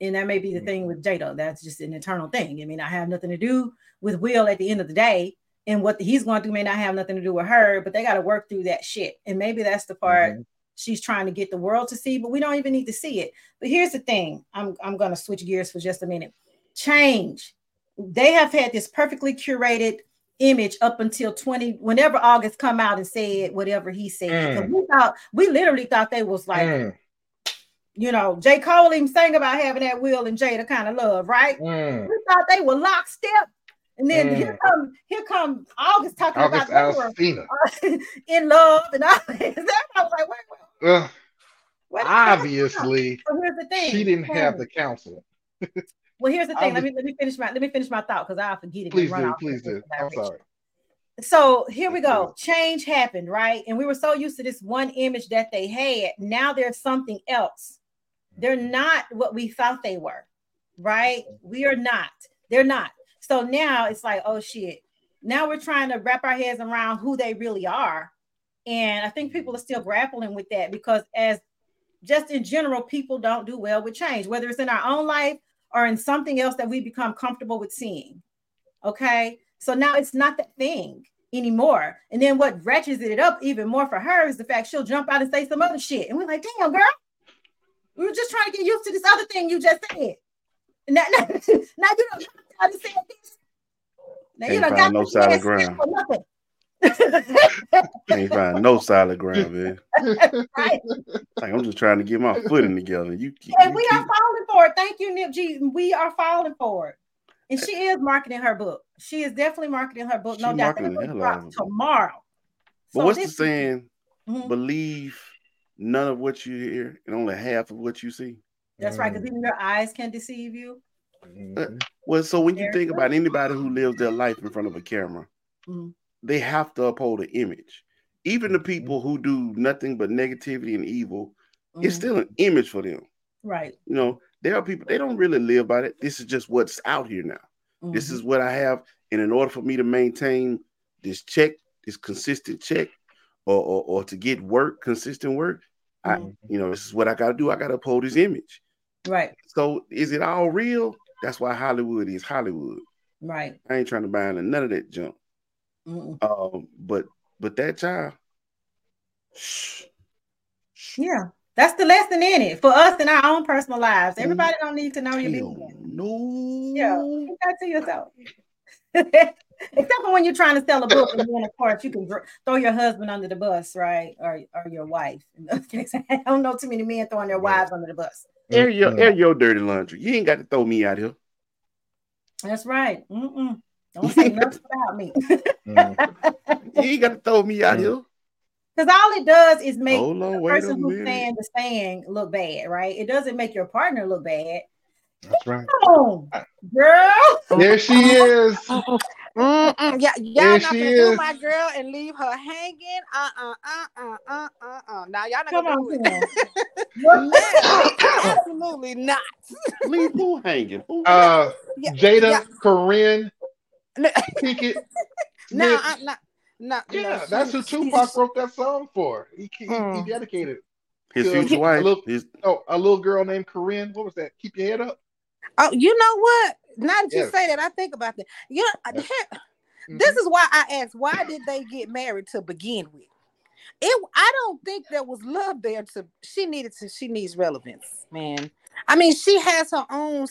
and that may be the thing with Jada. That's just an internal thing. I mean, I have nothing to do with Will at the end of the day, and what he's going through may not have nothing to do with her. But they got to work through that shit, and maybe that's the part mm-hmm she's trying to get the world to see, but we don't even need to see it. But here's the thing I'm, I'm going to switch gears for just a minute. Change. They have had this perfectly curated image up until 20 whenever august come out and said whatever he said mm. we thought we literally thought they was like mm. you know j cole even sang about having that will and jada kind of love right mm. we thought they were lockstep and then here mm. come here come august talking august about. Were, in love and all that i was like wait, wait. Uh, obviously so here's the thing she didn't have the counsel well, here's the thing. Let me let me finish my let me finish my thought because I'll forget it. Please do, please do. I'm sorry. So here we go. Change happened, right? And we were so used to this one image that they had. Now there's something else. They're not what we thought they were, right? We are not. They're not. So now it's like, oh shit. Now we're trying to wrap our heads around who they really are. And I think people are still grappling with that because as just in general, people don't do well with change, whether it's in our own life or in something else that we become comfortable with seeing. Okay. So now it's not that thing anymore. And then what wretches it up even more for her is the fact she'll jump out and say some other shit. And we're like, damn, girl, we were just trying to get used to this other thing you just said. Now, now, now you don't have to say this. Now Ain't you don't got no solid ground. Nothing. Can't find no solid ground, man. right. Like I'm just trying to get my footing together. You, keep, and you we keep... are falling for it. Thank you, Nip G. We are falling for it. And she is marketing her book. She is definitely marketing her book. No doubt. tomorrow. But so what's the saying? Mm-hmm. Believe none of what you hear and only half of what you see. That's mm. right, because even your eyes can deceive you. Uh, well, so when you think about anybody who lives their life in front of a camera, mm-hmm they have to uphold an image. Even the people who do nothing but negativity and evil, mm-hmm. it's still an image for them. Right. You know, there are people they don't really live by it. This is just what's out here now. Mm-hmm. This is what I have. And in order for me to maintain this check, this consistent check, or or, or to get work, consistent work, mm-hmm. I you know, this is what I gotta do. I gotta uphold this image. Right. So is it all real? That's why Hollywood is Hollywood. Right. I ain't trying to buy into none of that junk. Um, but but that child, yeah, that's the lesson in it for us in our own personal lives. Everybody don't need to know your business. No, yeah, keep that to yourself. Except for when you're trying to sell a book, and then of course you can throw your husband under the bus, right, or or your wife. In those cases, I don't know too many men throwing their wives under the bus. Air your air your dirty laundry. You ain't got to throw me out here. That's right. Mm-mm. Don't say nothing about me. mm. You ain't got to throw me out here. Because all it does is make on, the person who's saying the saying look bad, right? It doesn't make your partner look bad. That's right. Oh, girl. There she is. Mm-mm. Yeah, y'all not gonna do my girl and leave her hanging. Uh uh uh uh uh uh uh. Now y'all not Come gonna do it. Absolutely not. leave who hanging? Who? Uh, yeah, Jada, yeah. Corinne, Pinkett. no, I'm not. No, yeah, no, that's who Tupac wrote that song for. He, he, mm. he dedicated his future wife. A little, his... Oh, a little girl named Corinne. What was that? Keep your head up. Oh, you know what? Now that you yes. say that, I think about that. You know, yes. mm-hmm. this is why I asked, why did they get married to begin with? It, I don't think there was love there. To she needed to. She needs relevance, man. I mean, she has her own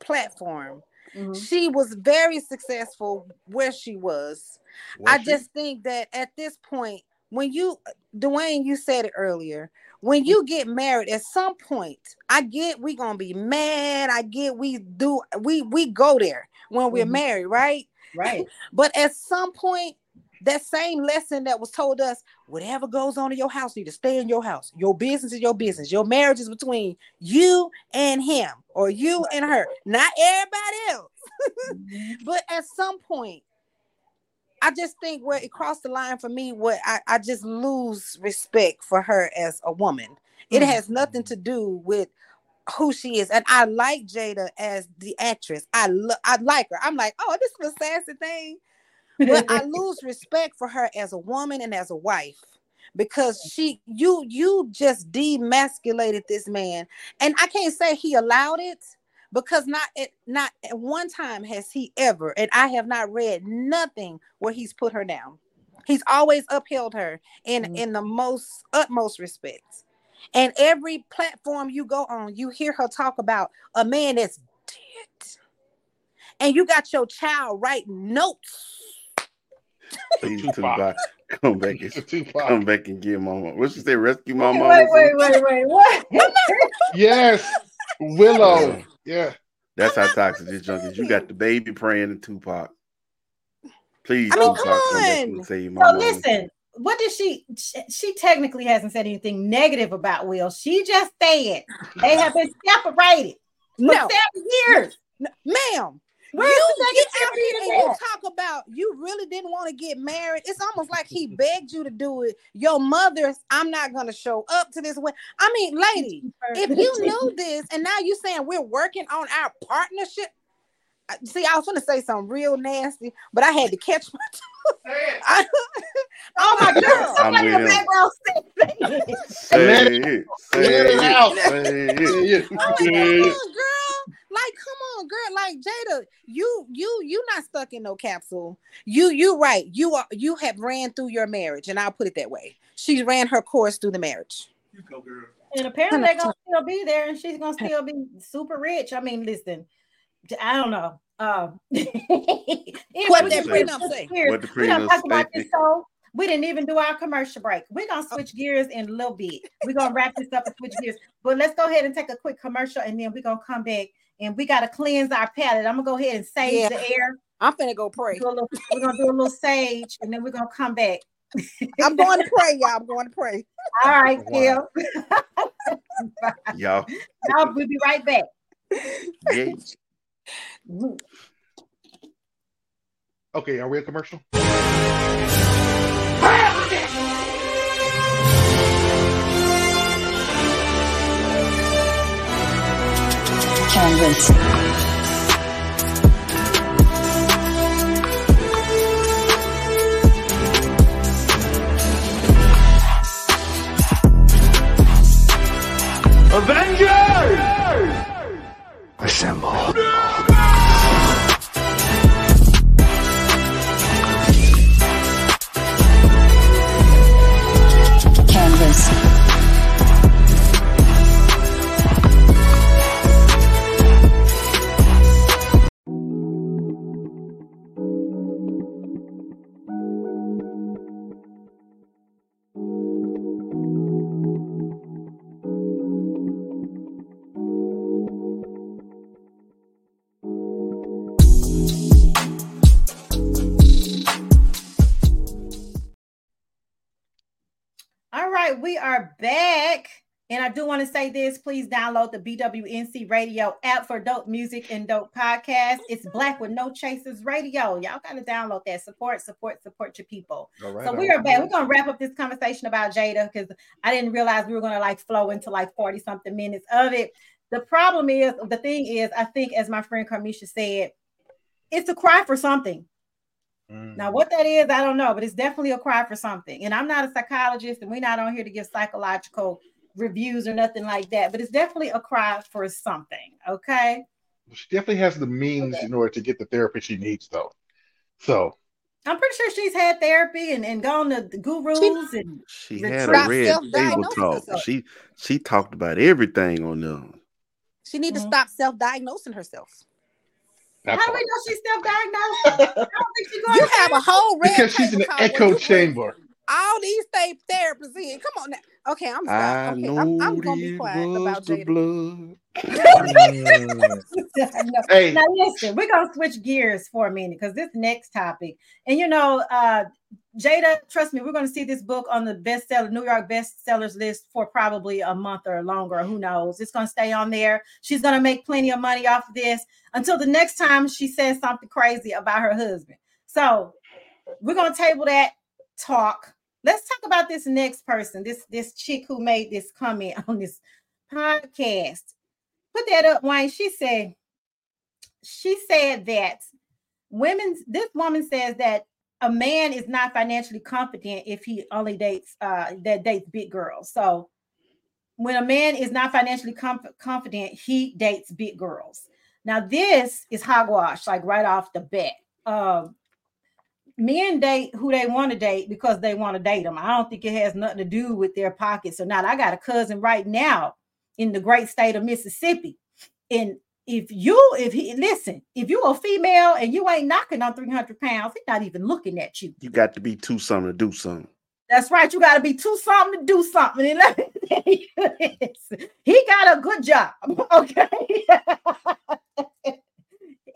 platform. Mm-hmm. She was very successful where she was. was I she? just think that at this point, when you, Dwayne, you said it earlier, when you get married, at some point, I get we gonna be mad. I get we do we we go there when we're mm-hmm. married, right? Right. but at some point, that same lesson that was told us whatever goes on in your house need to stay in your house your business is your business your marriage is between you and him or you and her not everybody else but at some point i just think where it crossed the line for me what I, I just lose respect for her as a woman it mm-hmm. has nothing to do with who she is. And I like Jada as the actress. I lo- I like her. I'm like, oh, this is a sassy thing but I lose respect for her as a woman and as a wife because she you you just demasculated this man. And i can't say he allowed it because not at not at one time has he ever and i have not read nothing where he's put her down. He's always upheld her in mm-hmm. in the most utmost respect. And every platform you go on you hear her talk about a man that's dead. And you got your child writing notes Please, Tupac, come back and come back and get mama. What she say? Rescue my mama. Wait, wait, wait, wait, what? yes, Willow. Yeah. That's how toxic this junk is. You got the baby praying to Tupac. Please, I mean, Tupac, come on. Come save my so listen, what did she, she, she technically hasn't said anything negative about Will. She just said they have been separated for no. seven years. No, ma'am, Where's you get out here and you talk about you really didn't want to get married. It's almost like he begged you to do it. Your mother's, I'm not gonna show up to this way. I mean, lady, if you knew this and now you're saying we're working on our partnership. See, I was gonna say something real nasty, but I had to catch my I, oh my god! Somebody in the background said Say it. Say it. Oh girl. Like, come on, girl. Like Jada, you you you not stuck in no capsule. You you right. You are you have ran through your marriage, and I'll put it that way. She ran her course through the marriage. You go, girl. And apparently they're gonna still be there, and she's gonna still be super rich. I mean, listen, I don't know. Um, what that prenup say? What the prenup talk about this show. We didn't even do our commercial break. We're gonna switch gears in a little bit. We're gonna wrap this up and switch gears. But let's go ahead and take a quick commercial, and then we're gonna come back and we gotta cleanse our palate. I'm gonna go ahead and sage yeah. the air. I'm gonna go pray. Little, we're gonna do a little sage, and then we're gonna come back. I'm going to pray, y'all. I'm going to pray. All right, Phil. y'all. Y'all, we'll be right back. Yeah. Okay, are we a commercial? Canvas. Avengers! Assemble. we are back. And I do want to say this please download the BWNC radio app for dope music and dope podcast. It's Black with No Chasers Radio. Y'all got to download that. Support, support, support your people. Right, so we are back. We're going to wrap up this conversation about Jada because I didn't realize we were going to like flow into like 40 something minutes of it. The problem is, the thing is, I think, as my friend Carmisha said, it's a cry for something. Mm. Now, what that is, I don't know, but it's definitely a cry for something. And I'm not a psychologist, and we're not on here to give psychological reviews or nothing like that, but it's definitely a cry for something. Okay. She definitely has the means okay. in order to get the therapy she needs, though. So I'm pretty sure she's had therapy and, and gone to the gurus she, and she had a red table talk. Herself. She she talked about everything on them. She need mm-hmm. to stop self-diagnosing herself. How do we know she's self-diagnosed? you have a whole red because she's in an echo chamber. All these state therapists in. Come on now. Okay, I'm sorry. Okay, I'm, I'm gonna be quiet about Jada. Blood. hey. Now listen, we're gonna switch gears for a minute because this next topic, and you know, uh, Jada, trust me, we're going to see this book on the bestseller, New York bestsellers list for probably a month or longer. Who knows? It's going to stay on there. She's going to make plenty of money off of this until the next time she says something crazy about her husband. So we're going to table that talk. Let's talk about this next person, this this chick who made this comment on this podcast. Put that up, Wayne. She said, she said that women, this woman says that a man is not financially confident if he only dates uh that dates big girls. So when a man is not financially confident, he dates big girls. Now this is hogwash, like right off the bat. Uh, men date who they want to date because they want to date them. I don't think it has nothing to do with their pockets or not. I got a cousin right now in the great state of Mississippi, and if you if he listen, if you a female and you ain't knocking on 300 pounds, he's not even looking at you. You got to be two something to do something. That's right. You got to be two something to do something. And let me tell you this. He got a good job. Okay.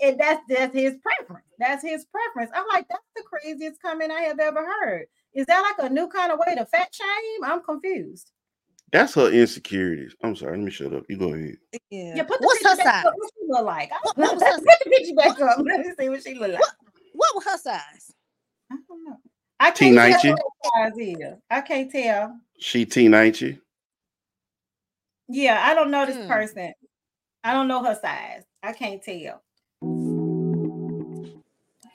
and that's that's his preference. That's his preference. I'm like, that's the craziest comment I have ever heard. Is that like a new kind of way to fat shame? I'm confused. That's her insecurities. I'm sorry. Let me shut up. You go ahead. Yeah. yeah put the What's her size? Up. What she look like? What, what was her put the picture back up. Let me see what she look like. What, what was her size? I don't know. I can't T90. tell what size is. I can't tell. She T90. Yeah, I don't know this hmm. person. I don't know her size. I can't tell.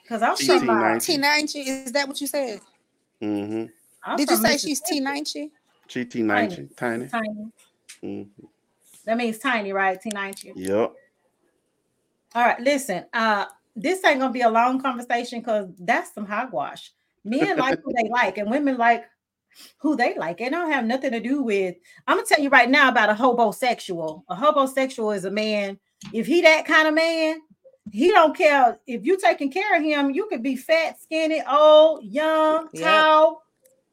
Because I'm T T90. Is that what you said? Mm-hmm. Did you say she's T90? She T90. Tiny. Tiny. Mm-hmm. That means tiny, right? T90. Yep. All right, listen. Uh, this ain't gonna be a long conversation because that's some hogwash. Men like who they like, and women like who they like. It don't have nothing to do with. I'm gonna tell you right now about a hobosexual. A hobosexual is a man. If he that kind of man, he don't care if you taking care of him. You could be fat, skinny, old, young, yep. tall.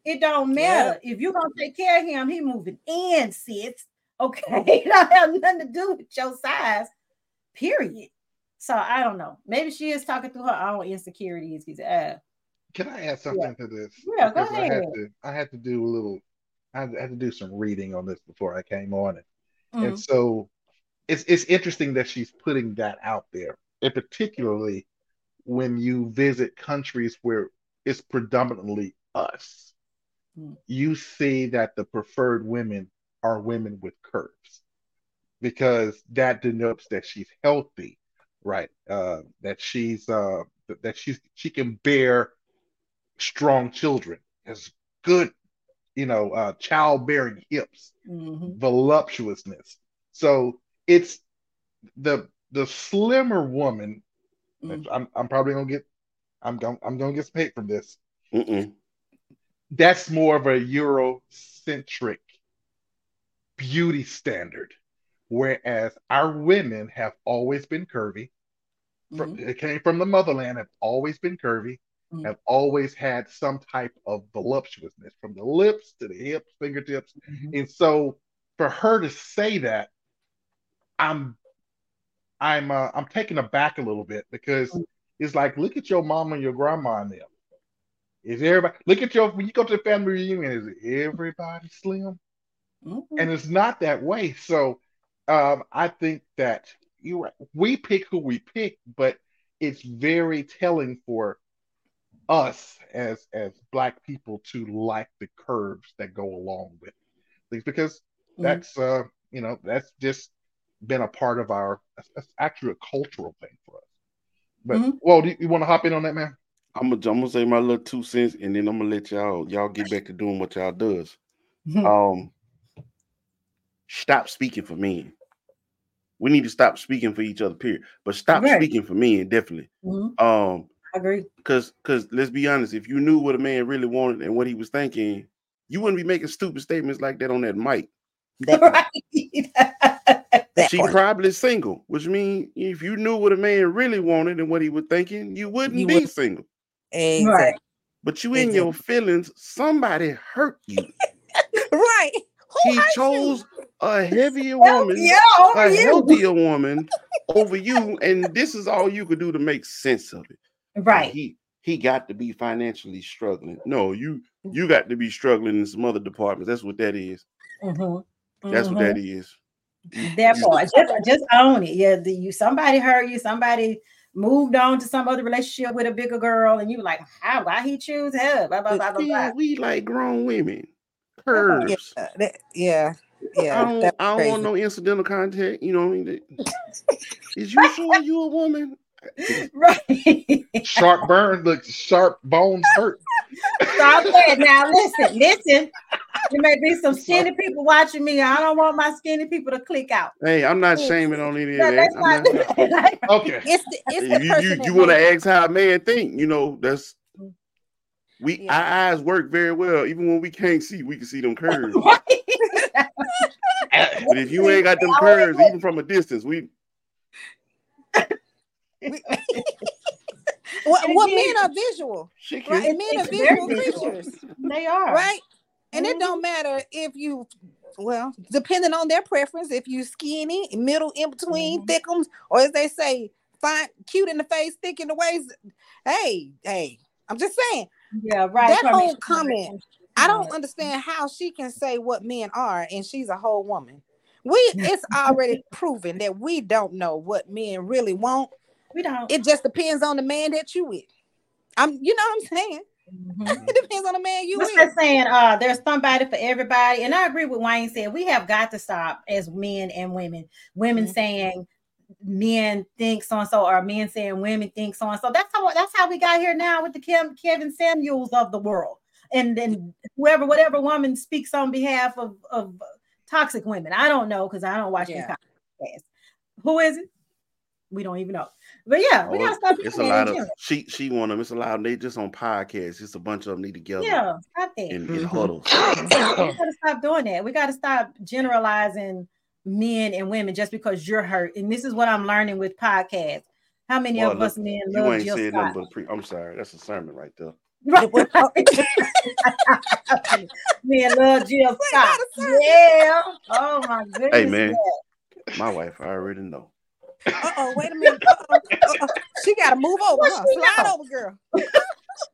It don't matter. If you're gonna take care of him, he moving in, sis. Okay, it don't have nothing to do with your size. Period. So I don't know. Maybe she is talking through her own insecurities. He's uh, can I add something yeah. to this? Yeah, go ahead. I had to. I had to do a little. I had to do some reading on this before I came on it, mm-hmm. and so it's it's interesting that she's putting that out there, and particularly when you visit countries where it's predominantly us, you see that the preferred women are women with curves, because that denotes that she's healthy, right? Uh, that she's uh, that she's she can bear strong children, has good, you know, uh, childbearing hips, mm-hmm. voluptuousness. So it's the the slimmer woman. Mm-hmm. I'm I'm probably gonna get I'm going I'm gonna get some hate from this. Mm-mm. That's more of a Eurocentric beauty standard, whereas our women have always been curvy. From, mm-hmm. It came from the motherland, have always been curvy mm-hmm. have always had some type of voluptuousness from the lips to the hips, fingertips. Mm-hmm. And so for her to say that, I'm I'm uh, I'm taken aback a little bit because mm-hmm. it's like look at your mom and your grandma and them. Is everybody look at your when you go to the family reunion, is everybody slim? Mm-hmm. And it's not that way. So um, I think that you we pick who we pick, but it's very telling for us as as black people to like the curves that go along with things because mm-hmm. that's uh you know that's just been a part of our that's actually a cultural thing for us but mm-hmm. well do you, you want to hop in on that man I'm gonna, I'm gonna say my little two cents and then I'm gonna let y'all y'all get back to doing what y'all does. Mm-hmm. Um, stop speaking for men. We need to stop speaking for each other, period. But stop right. speaking for men, definitely. Mm-hmm. Um, I agree. Because because let's be honest, if you knew what a man really wanted and what he was thinking, you wouldn't be making stupid statements like that on that mic. Right. she probably single, which means if you knew what a man really wanted and what he was thinking, you wouldn't you be would. single. Exactly. Right. But you in exactly. your feelings, somebody hurt you. right. Who he chose you? a heavier woman, yeah, a you. healthier woman over you, and this is all you could do to make sense of it. Right. he he got to be financially struggling. No, you you got to be struggling in some other departments. That's what that is. Mm-hmm. That's mm-hmm. what that mm-hmm. Therefore, just just own it. Yeah, the, you somebody hurt you, somebody moved on to some other relationship with a bigger girl, and you were like, how why he choose her? Blah, blah, blah, yeah, we like grown women. Curves. Yeah, yeah. Yeah, I don't, I don't want no incidental contact. You know what I mean? Is you sure you a woman? right. Sharp burn looks sharp bones hurt. Stop that now. Listen, listen. There may be some skinny people watching me. I don't want my skinny people to click out. Hey, I'm not mm. shaming on any of that. Not, okay. It's the, it's the you you, you want to ask how a man think? You know that's mm. we yeah. our eyes work very well. Even when we can't see, we can see them curves. but if you ain't got them curves, even from a distance, we well, well men are visual. Right? Men are visual creatures. They are. Right? And mm-hmm. it don't matter if you well, depending on their preference, if you skinny, middle in between, mm-hmm. thickums, or as they say, fine, cute in the face, thick in the waist. Hey, hey, I'm just saying. Yeah, right. That whole comment, I don't understand how she can say what men are, and she's a whole woman. We it's already proven that we don't know what men really want. We don't. It just depends on the man that you with. I'm, you know what I'm saying. Mm-hmm. it depends on the man you What's with. saying uh there's somebody for everybody. And I agree with Wayne said we have got to stop as men and women. Women mm-hmm. saying men think so and so, or men saying women think so and so. That's how that's how we got here now with the Kim, Kevin Samuels of the world. And then whoever, whatever woman speaks on behalf of, of toxic women. I don't know because I don't watch yeah. these Who is it? We don't even know. But yeah, we oh, gotta stop. It's a lot of she she want them. It's a lot of they just on podcasts. It's a bunch of them need to get together. Yeah, stop that. In, in huddles. we gotta stop doing that. We gotta stop generalizing men and women just because you're hurt. And this is what I'm learning with podcasts. How many well, of look, us men love you ain't Jill said Scott? But pre- I'm sorry, that's a sermon right there. Right. man, love Jill Scott. Yeah. Oh my goodness. Hey man, my wife, I already know. Uh oh, wait a minute. Uh-oh. Uh-oh. She gotta move over. Huh? Slide know? over, girl.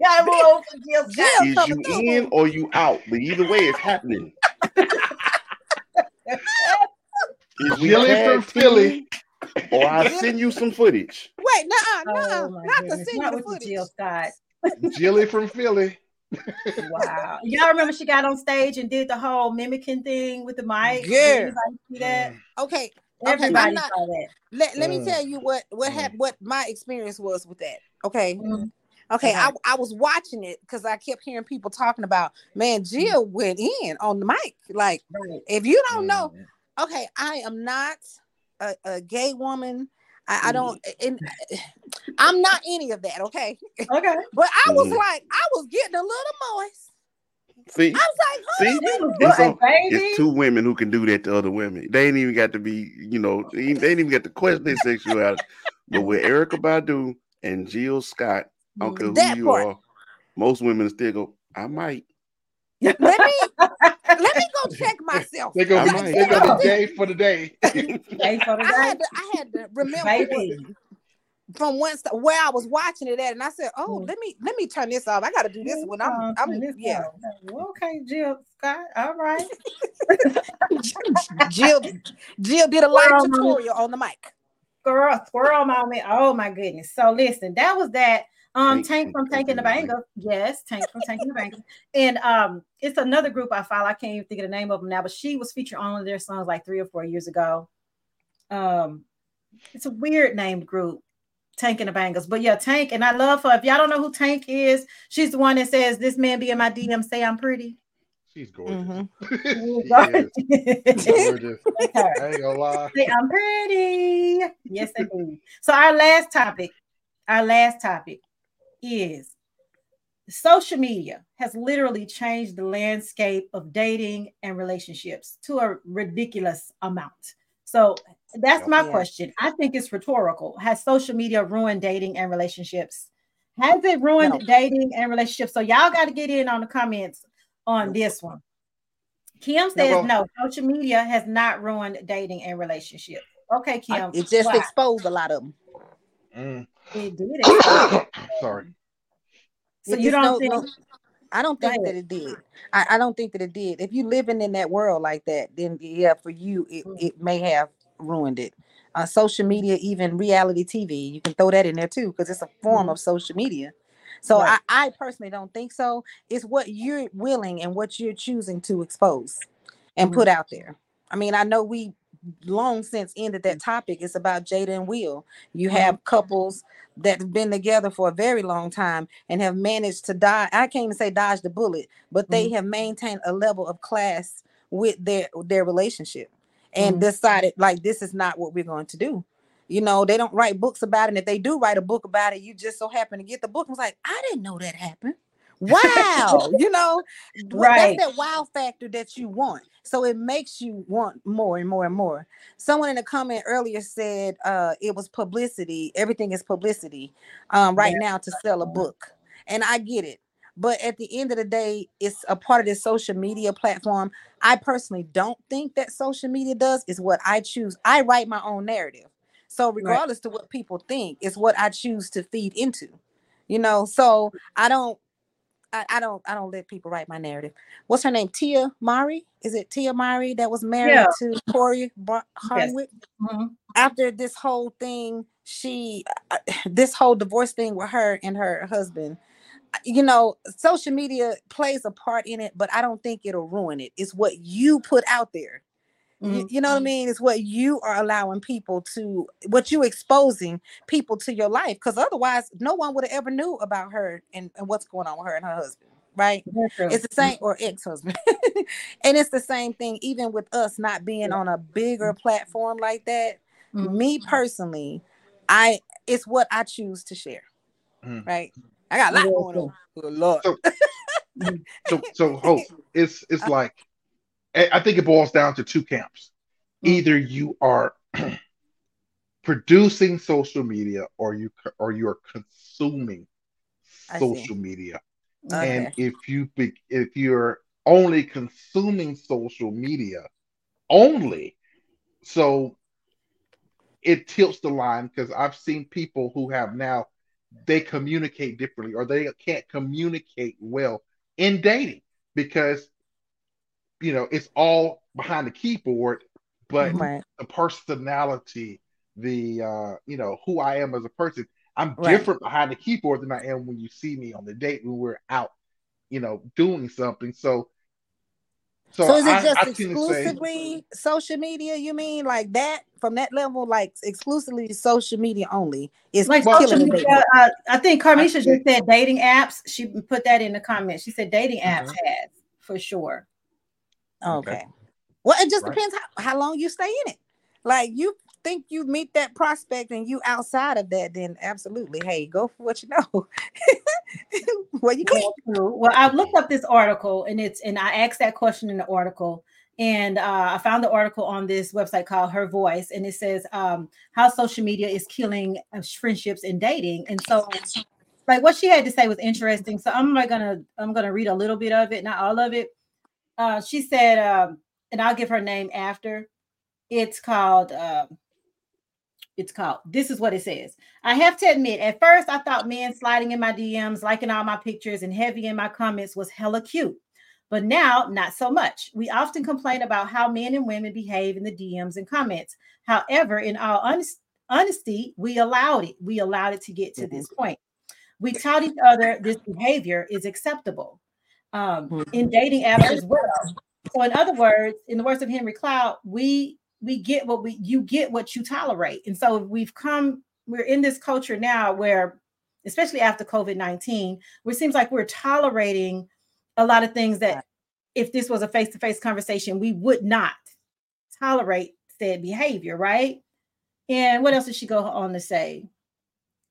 gotta move over Jill Scott. Is you in or you out? But either way, it's happening. Jilly from Philly. Or I'll send you some footage. Wait, no, no, oh, not goodness. to send not you the footage. Jill Scott. Jilly from Philly. wow. Y'all remember she got on stage and did the whole mimicking thing with the mic? Yeah. See that? Mm. Okay. Everybody okay, saw that. Let, let mm. me tell you what what mm. happened what my experience was with that. Okay. Mm. Okay, I, I was watching it because I kept hearing people talking about man, Jill went in on the mic. Like, right. if you don't know, okay, I am not a, a gay woman. I, I don't, mm. and I'm not any of that. Okay. Okay. but I was mm. like, I was getting a little moist. See, I was like, see, it's, a, it's, two women who can do that to other women. They ain't even got to be, you know, they ain't even got to question their sexuality. but with Erykah Badu and Jill Scott, I don't care who that you part. are, most women still go, I might. Let me let me go check myself. They're gonna be, they're gonna be gay for the day. day for the day. I had to, I had to remember from once where I was watching it at, and I said, "Oh, mm. let me let me turn this off. I got to do this when I'm I'm yeah." Okay, Jill Scott. All right. Jill Jill did a live tutorial on the mic. Girl, squirrel moment. Oh my goodness. So listen, that was that um, Tank from Tank and the Bangas. Yes, Tank from Tank and the Bangas. And um, it's another group I follow. I can't even think of the name of them now, but she was featured on one of their songs like three or four years ago. Um, it's a weird named group, Tank and the Bangas. But yeah, Tank, and I love her. If y'all don't know who Tank is, she's the one that says, This man be in my DM, say I'm pretty. She's gorgeous. Mm-hmm. gorgeous. I ain't gonna lie. Say I'm pretty. Yes, I do. So our last topic, our last topic is social media has literally changed the landscape of dating and relationships to a ridiculous amount. So that's my yeah. question. I think it's rhetorical. Has social media ruined dating and relationships? Has it ruined no. dating and relationships? So y'all got to get in on the comments on this one. Kim says no, no, social media has not ruined dating and relationships. Okay, Kim. It just why? exposed a lot of them. Mm. It did. Sorry. So it you don't no, think? No, I don't think that it did. I, I, don't think that it did. If you living in that world like that, then yeah, for you, it, mm. it may have ruined it. Uh, social media, even reality TV, you can throw that in there too, because it's a form mm-hmm. of social media. So right. I, I personally don't think so. It's what you're willing and what you're choosing to expose and mm-hmm. put out there. I mean, I know we long since ended that topic. It's about Jada and Will. You have mm-hmm. couples that have been together for a very long time and have managed to die. I can't even say dodge the bullet, but they mm-hmm. have maintained a level of class with their their relationship and mm-hmm. decided like this is not what we're going to do. You know, they don't write books about it. And if they do write a book about it, you just so happen to get the book. I was like, I didn't know that happened. wow, you know, right. that's that wow factor that you want. So it makes you want more and more and more. Someone in the comment earlier said uh, it was publicity. Everything is publicity um, right yeah. now to sell a book. And I get it. But at the end of the day, it's a part of this social media platform. I personally don't think that social media does is what I choose. I write my own narrative. So regardless right. to what people think, it's what I choose to feed into. You know, so I don't I, I, don't I don't let people write my narrative. What's her name? Tia Mowry? Is it Tia Mowry that was married yeah. to Cory Hardrict? Yes. Mm-hmm. After this whole thing, she uh, this whole divorce thing with her and her husband, you know, social media plays a part in it, but I don't think it'll ruin it. It's what you put out there. Mm-hmm. You, you, know what I mean? It's what you are allowing people to, what you exposing people to your life, because otherwise, no one would have ever knew about her and, and what's going on with her and her husband. Right? It's the same, or ex-husband, and it's the same thing. Even with us not being on a bigger platform like that, mm-hmm. me personally, I it's what I choose to share. Mm-hmm. Right? I got a lot going on. Lord. So, so, so hope it's it's uh, like I think it boils down to two camps. Mm-hmm. Either you are producing social media or you or you are consuming social media. Okay. And if you if you're only consuming social media only, so it tilts the line because I've seen people who have now they communicate differently or they can't communicate well in dating because you know it's all behind the keyboard but right. the personality the uh you know who i am as a person i'm right. different behind the keyboard than i am when you see me on the date when we're out you know doing something so so, so is it I, just I exclusively say, social media? You mean like that from that level, like exclusively social media only? It's like social media. Uh, I think Carmisha just said dating apps. She put that in the comments. She said dating apps mm-hmm. has for sure. Okay. okay. Well, it just right. depends how, how long you stay in it. Like you think you meet that prospect and you outside of that, then absolutely, hey, go for what you know. what you can. Well, I looked up this article and it's and I asked that question in the article. And uh, I found the article on this website called Her Voice, and it says um, how social media is killing uh, friendships and dating. And so, like what she had to say was interesting. So I'm like gonna I'm gonna read a little bit of it, not all of it. Uh, she said, um, and I'll give her name after. It's called. Uh, it's called. This is what it says. I have to admit, at first I thought men sliding in my DMs, liking all my pictures, and heavy in my comments was hella cute. But now, not so much. We often complain about how men and women behave in the DMs and comments. However, in all honest, honesty, we allowed it. We allowed it to get to mm-hmm. this point. We taught each other this behavior is acceptable um, mm-hmm. in dating apps as well. So, in other words, in the words of Henry Cloud, we we get what we you get what you tolerate, and so we've come. We're in this culture now where, especially after COVID nineteen, where it seems like we're tolerating a lot of things that, if this was a face to face conversation, we would not tolerate said behavior, right? And what else did she go on to say?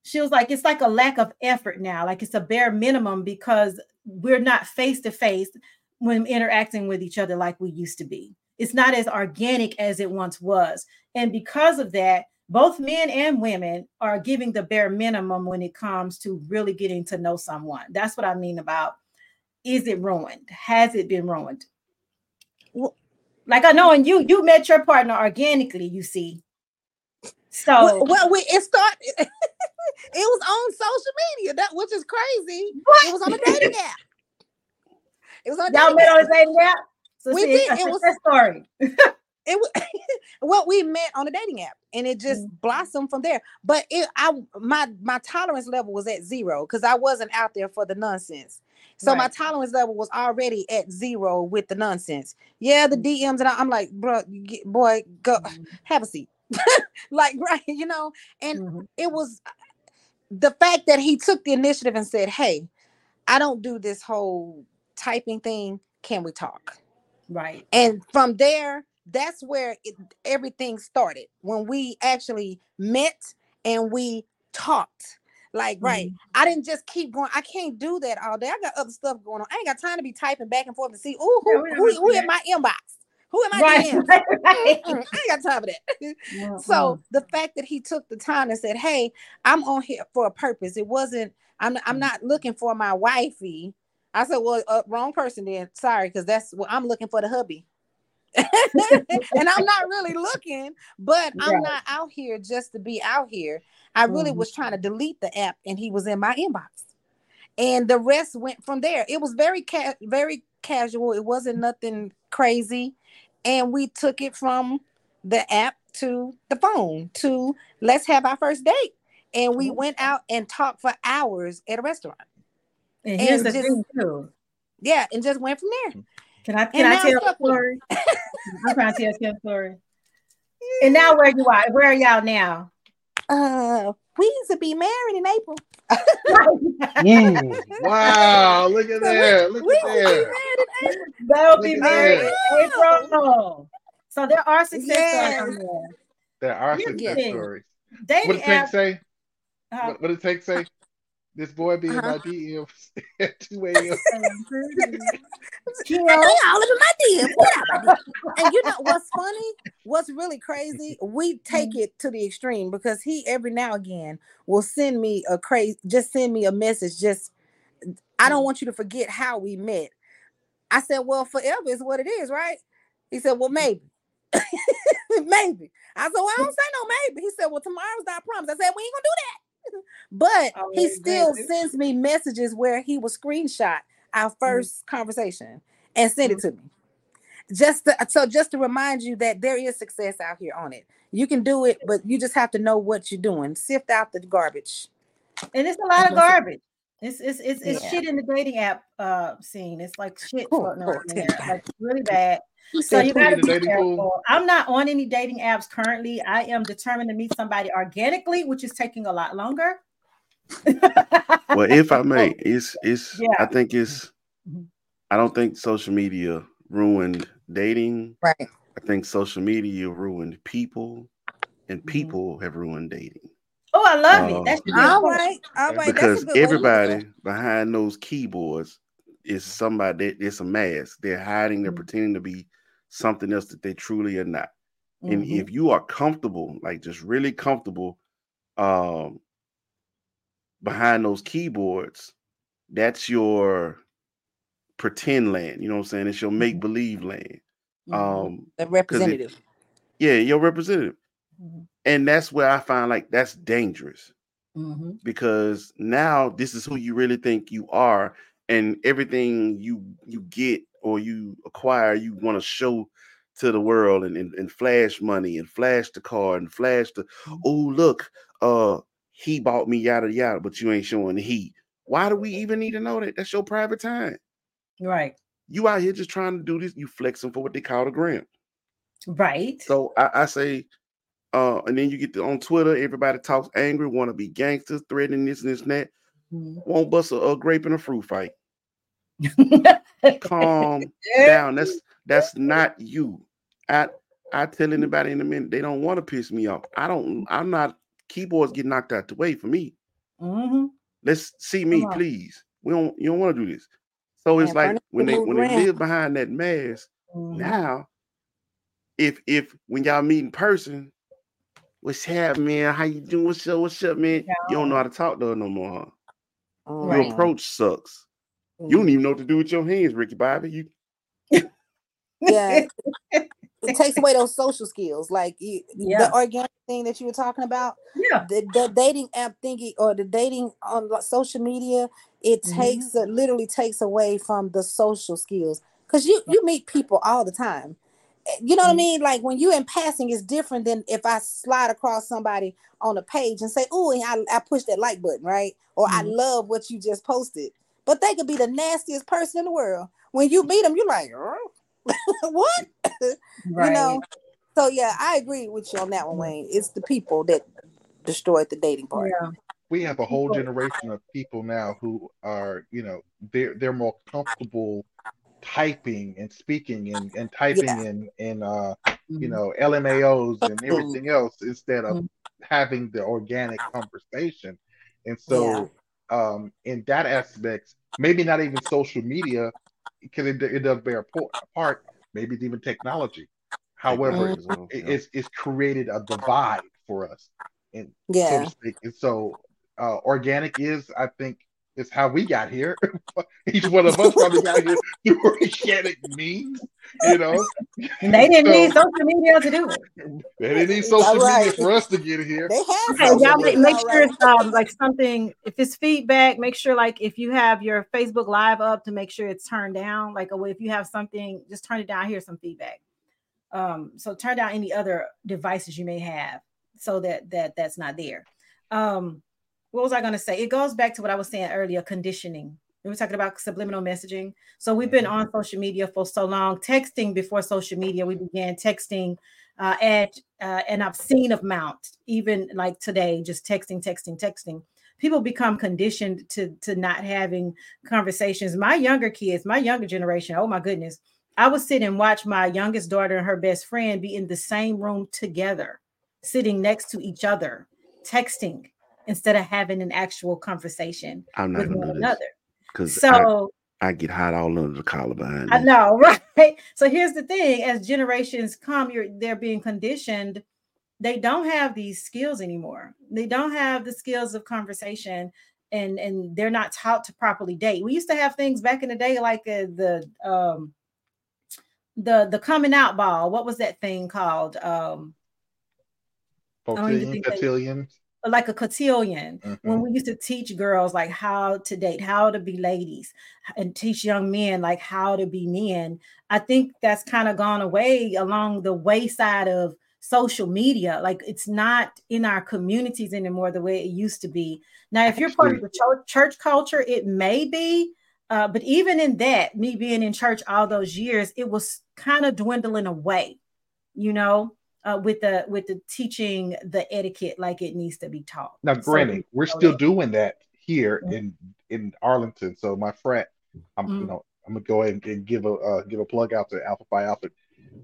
She was like, it's like a lack of effort now, like it's a bare minimum because we're not face to face when interacting with each other like we used to be. It's not as organic as it once was. And because of that, both men and women are giving the bare minimum when it comes to really getting to know someone. That's what I mean about is it ruined? Has it been ruined? Well, like I know, and you you met your partner organically, you see. So well, well we, it started. it was on social media, that which is crazy. What? It was on a dating app. It was on y'all met on a dating app. So we see, did. It was a story. it was what we met on a dating app, and it just mm-hmm. blossomed from there. But it, I my my tolerance level was at zero because I wasn't out there for the nonsense. So right. my tolerance level was already at zero with the nonsense. Yeah, the mm-hmm. DMs and I, am like, bro, boy, go mm-hmm. have a seat. like right, you know, and mm-hmm. it was the fact that he took the initiative and said, "Hey, I don't do this whole typing thing. Can we talk? Right. And from there, that's where it, everything started when we actually met and we talked. Like, right. Mm-hmm. I didn't just keep going. I can't do that all day. I got other stuff going on. I ain't got time to be typing back and forth to see, ooh, who, yeah, who, who in my inbox? Who am I right, right, right. I ain't got time for that. Mm-hmm. So the fact that he took the time and said, Hey, I'm on here for a purpose. It wasn't, I'm I'm mm. not looking for my wifey. I said, Well, uh, wrong person then. Sorry, because that's what I'm looking for the hubby. and I'm not really looking, but. I'm not out here just to be out here. I really mm-hmm. was trying to delete the app and he was in my inbox. And the rest went from there. It was very ca- very casual. It wasn't nothing crazy. And we took it from the app to the phone to let's have our first date. And we mm-hmm. went out and talked for hours at a restaurant. And here's and the just, thing too. Yeah, and just went from there. Can I can I tell a story? I'm trying to tell a story. And now where you are? Where are y'all now? Uh, we used to be married in April. mm, wow! Look at that! Look we, at that! They'll be married in April. So there are success yes. stories. There are You're success kidding. stories. Dating what did Tank say? Uh, what, what did Tank say? This boy being uh-huh. my DM at 2 a.m. you know, all of my DMs. and you know what's funny? What's really crazy? We take mm-hmm. it to the extreme because he every now and again will send me a crazy, just send me a message. Just, I don't mm. want you to forget how we met. I said, Well, forever is what it is, right? He said, Well, maybe. maybe. I said, Well, I don't say no maybe. He said, Well, tomorrow's not promise. I said, We ain't gonna do that but oh, he still sends me messages where he will screenshot our 1st mm-hmm. conversation and send mm-hmm. it to me. Just to, so just to remind you that there is success out here on it. You can do it, but you just have to know what you're doing. Sift out the garbage. And it's a lot of garbage. It's it's it's, it's yeah. shit in the dating app uh scene. It's like shit there. Like really bad. So you gotta be careful. I'm not on any dating apps currently. I am determined to meet somebody organically, which is taking a lot longer. well, if I may, it's it's yeah. I think it's mm-hmm. I don't think social media ruined dating. Right. I think social media ruined people, and mm-hmm. people mm-hmm. have ruined dating. Oh, I love uh, it. That's all right. All right. Because everybody behind those keyboards is somebody. It's a mask. They're hiding. They're mm-hmm. pretending to be something else that they truly are not. Mm-hmm. And if you are comfortable, like just really comfortable, um, behind those keyboards, that's your pretend land. You know what I'm saying? It's your mm-hmm. make believe land. Mm-hmm. Um, the representative. It, yeah, your representative. Mm-hmm. And that's where I find like that's dangerous mm-hmm. because now this is who you really think you are, and everything you you get or you acquire, you want to show to the world and, and, and, flash money and flash the car and flash the mm-hmm. oh look, uh he bought me yada yada, but you ain't showing the he. Why do we even need to know that? That's your private time. Right. You out here just trying to do this, you flexing for what they call the gram. Right. So I, I say, uh, and then you get to, on Twitter, everybody talks angry, want to be gangsters, threatening this and this and that. Mm-hmm. Won't bust a, a, grape in a fruit fight. Calm down. That's that's not you. I I tell anybody in a minute they don't want to piss me off. I don't. I'm not. Keyboards get knocked out the way for me. Mm-hmm. Let's see me, please. We don't. You don't want to do this. So it's like when they when they live behind that mask. Mm-hmm. Now, if if when y'all meet in person, what's happening, man? How you doing? What's up? What's up, man? Yeah. You don't know how to talk to her no more, huh? Right. Your approach sucks. You don't even know what to do with your hands, Ricky Bobby. You yeah. it takes away those social skills, like you, yeah. the organic thing that you were talking about. Yeah, the, the dating app thingy or the dating on social media, it mm-hmm. takes it literally takes away from the social skills because you you meet people all the time. Eh, you know what. I mean? Like when you in passing, is different than if I slide across somebody on a page and say, "Oh, I, I push that like button," right? Or mm-hmm. I love what you just posted. But they could be the nastiest person in the world. When you meet them, you're like, oh, what? Right. You know. So yeah, I agree with you on that one, Wayne. It's the people that destroyed the dating part. Yeah. We have a whole generation of people now who are, you know, they're they're more comfortable typing and speaking and, and typing yeah. in in uh mm-hmm. you know LMAOs and everything else instead of mm-hmm. having the organic conversation. And so, yeah. Um, in that aspect, maybe not even social media, because it, it does bear a part. Maybe it's even technology. However, mm-hmm. it, it's, it's created a divide for us, and yeah. so And so, uh, organic is, I think, is how we got here. Each one of us probably got here through organic means, you know. And they didn't so, need social media to do it. They didn't need social right. media for us to get here. They have okay, y'all make, make sure it's um, like something. If it's feedback, make sure like if you have your Facebook Live up to make sure it's turned down. Like if you have something, just turn it down. Here's some feedback. Um, so turn down any other devices you may have so that that that's not there. Um, what was I going to say? It goes back to what I was saying earlier conditioning. We were talking about subliminal messaging. So we've been on social media for so long, texting before social media. We began texting uh, at uh, an obscene amount, even like today, just texting, texting, texting. People become conditioned to to not having conversations. My younger kids, my younger generation, oh my goodness, I would sit and watch my youngest daughter and her best friend be in the same room together, sitting next to each other, texting instead of having an actual conversation I'm not with one another. Because so I, I, get hot all under the collar behind. I know, right? So here's the thing: as generations come, you're they're being conditioned. They don't have these skills anymore. They don't have the skills of conversation, and and they're not taught to properly date. We used to have things back in the day like uh, the um the the coming out ball. What was that thing called? Um, cotillion like a cotillion. Mm-hmm. when we used to teach girls like how to date how to be ladies and teach young men like how to be men i think that's kind of gone away along the wayside of social media. Like it's not in our communities anymore the way it used to be. Now if you're part of the church, church culture it may be uh, but even in that me being in church all those years it was kind of dwindling away you know uh, with the with the teaching the etiquette like it needs to be taught. Now, granted, so, we're still that. doing that here in in Arlington. So my frat, I'm mm-hmm. you know I'm gonna go ahead and, give a uh, give a plug out to Alpha Phi Alpha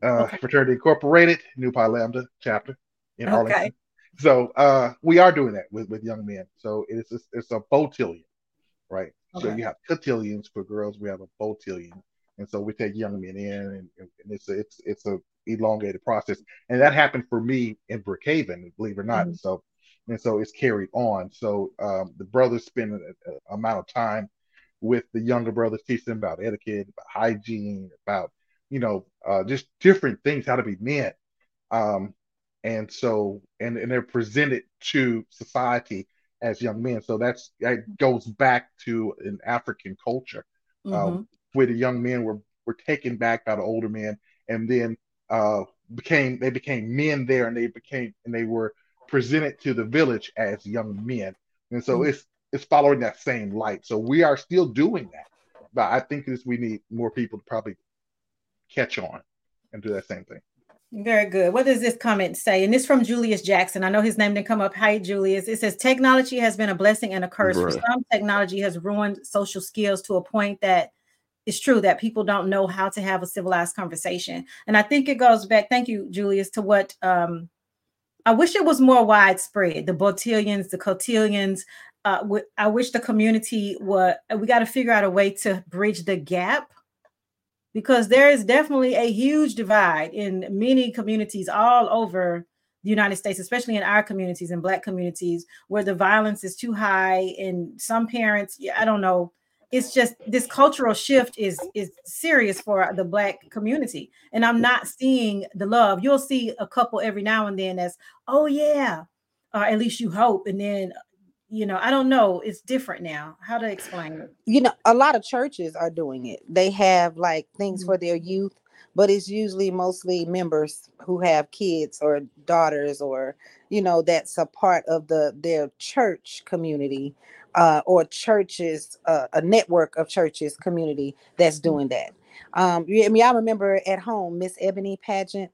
uh, okay. Fraternity Incorporated, Nu Pi Lambda chapter in okay. Arlington. So uh, we are doing that with, with young men. So it's a, it's a botillion, right? Okay. So you have cotillions for girls. We have a botillion, and so we take young men in, and, and it's a, it's it's a elongated process. And that happened for me in Brookhaven, believe it or not. Mm-hmm. So, and so it's carried on. So um, the brothers spend an amount of time with the younger brothers, teach them about etiquette, about hygiene, about you know uh, just different things, how to be men. Um, and so, and and they're presented to society as young men. So that's that goes back to an African culture, uh, mm-hmm. where the young men were were taken back by the older men, and then uh, became they became men there, and they became and they were presented to the village as young men, and so mm-hmm. it's it's following that same light. So we are still doing that, but I think this we need more people to probably catch on and do that same thing. Very good. What does this comment say? And this from Julius Jackson. I know his name didn't come up. Hi, Julius. It says technology has been a blessing and a curse. Right. For some, technology has ruined social skills to a point that it's true that people don't know how to have a civilized conversation. And I think it goes back, thank you, Julius, to what um, I wish it was more widespread. The botillions, the cotillions. Uh, wish the community would, we got to figure out a way to bridge the gap because there is definitely a huge divide in many communities all over the United States, especially in our communities and Black communities, where the violence is too high. And some parents, I don't know, it's just this cultural shift is is serious for the black community. And i'm not seeing the love. You'll see a couple every now and then as oh yeah or at least you hope. And then you know i don't know. It's different now. How to explain it? You know a lot of churches are doing it. They have like things mm-hmm. for their youth but it's usually mostly members who have kids or daughters or you know that's a part of the their church community uh, or churches, uh, a network of churches, community that's mm-hmm. doing that. Um, I mean, I remember at home, Miss Ebony pageant,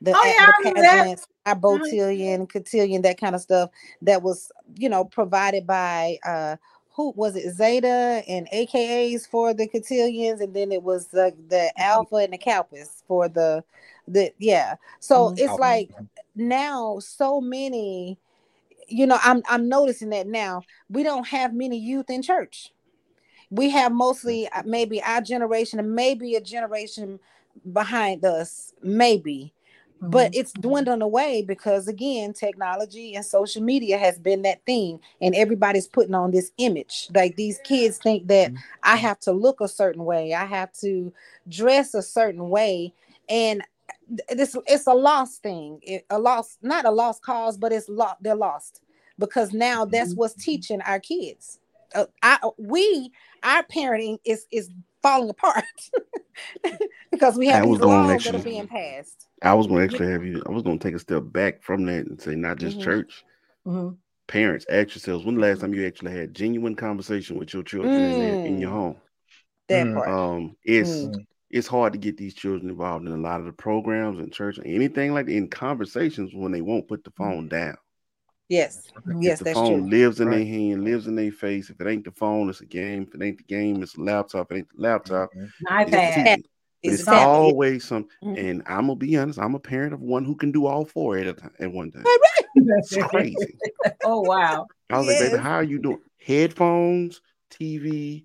the, oh, yeah, the pageants, our mm-hmm. botillion, cotillion, that kind of stuff that was, you know, provided by uh, who was it, Zeta and AKAs for the cotillions, and then it was the the mm-hmm. Alpha and the Kappas for the the yeah. So mm-hmm. it's like now so many you know, I'm I'm noticing that now. We don't have many youth in church. We have mostly uh, maybe our generation and maybe a generation behind us, maybe. Mm-hmm. But it's dwindling away because again, technology and social media has been that thing, and everybody's putting on this image. Like these kids think that mm-hmm. I have to look a certain way, I have to dress a certain way, and this it's a lost thing it, a lost not a lost cause but it's lost they're lost because now that's mm-hmm. what's teaching our kids uh, I, we our parenting is is falling apart because we have these laws actually, that are being passed i was going to actually have you i was going to take a step back from that and say not just mm-hmm. church mm-hmm. parents ask yourselves when the last time you actually had genuine conversation with your children mm. in, in, your mm. home that mm. part um it's mm it's hard to get these children involved in a lot of the programs and church, and anything like that, in conversations when they won't put the mm-hmm. phone down. Yes, yes, the that's phone true. lives in right. their hand, lives in their face. If it ain't the phone, it's a game. If it ain't the game, it's a laptop. If it ain't the laptop, mm-hmm. iPad. It's, it's always some, mm-hmm. and I'm gonna be honest. I'm a parent of one who can do all four at a time at one time. It's crazy. oh wow! I was yes. like, baby, how are you doing? Headphones, TV,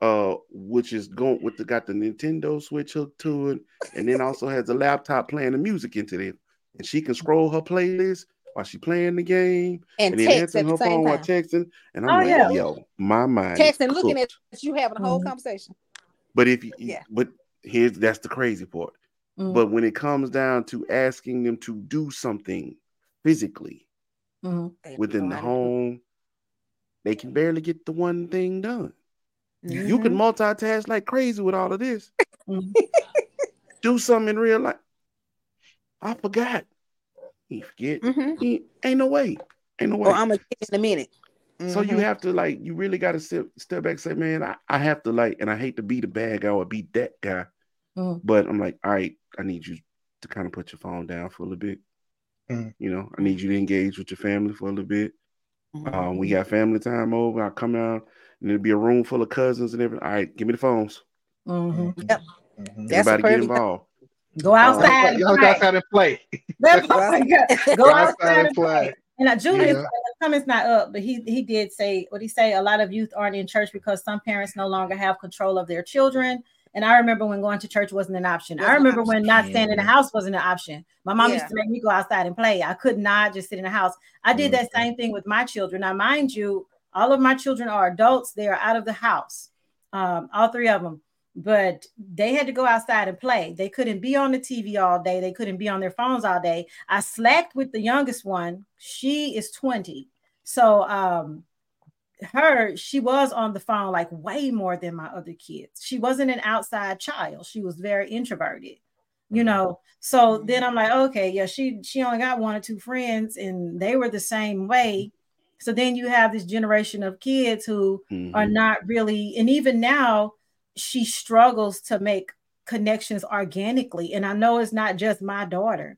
uh, which is going with the got the Nintendo Switch hooked to it, and then also has a laptop playing the music into it, and she can scroll her playlist while she playing the game, and, and then answering her phone time. while texting. And I'm oh, like, yeah. yo, my mind texting, looking at you having a whole mm-hmm. conversation. But if you, yeah, but here's that's the crazy part. Mm-hmm. But when it comes down to asking them to do something physically mm-hmm. within the home, they can barely get the one thing done. Mm-hmm. You can mm-hmm. multitask like crazy with all of this. Mm-hmm. Do something in real life. I forgot. You forget. Mm-hmm. He, ain't no way. Ain't no way. I'm gonna get in a minute. So you mm-hmm. have to like, you really got to step step back, say, man, I, I have to like, and I hate to be the bad guy or be that guy, mm. but I'm like, all right, I need you to kind of put your phone down for a little bit. Mm. You know, I need you to engage with your family for a little bit. Mm-hmm. Um, we got family time over. I come out and it'd be a room full of cousins and everything. All right, give me the phones. Mm-hmm. Yep. Mm-hmm. Everybody get involved. Go outside. Uh, y'all go outside and play. go outside and play. And uh, Julius yeah. comment's not up, but he he did say what he say. A lot of youth aren't in church because some parents no longer have control of their children. And I remember when going to church wasn't an option. I remember when not staying in the house wasn't an option. My mom yeah. used to make me go outside and play. I could not just sit in the house. I did that mm-hmm. same thing with my children. Now, mind you, all of my children are adults. They are out of the house, um, all three of them. But they had to go outside and play. They couldn't be on the TV all day. They couldn't be on their phones all day. I slacked with the youngest one. She is 20. So um, her, she was on the phone like way more than my other kids. She wasn't an outside child. She was very introverted you know so then i'm like okay yeah she she only got one or two friends and they were the same way so then you have this generation of kids who mm-hmm. are not really, and even now, she struggles to make connections organically. And I know it's not just my daughter;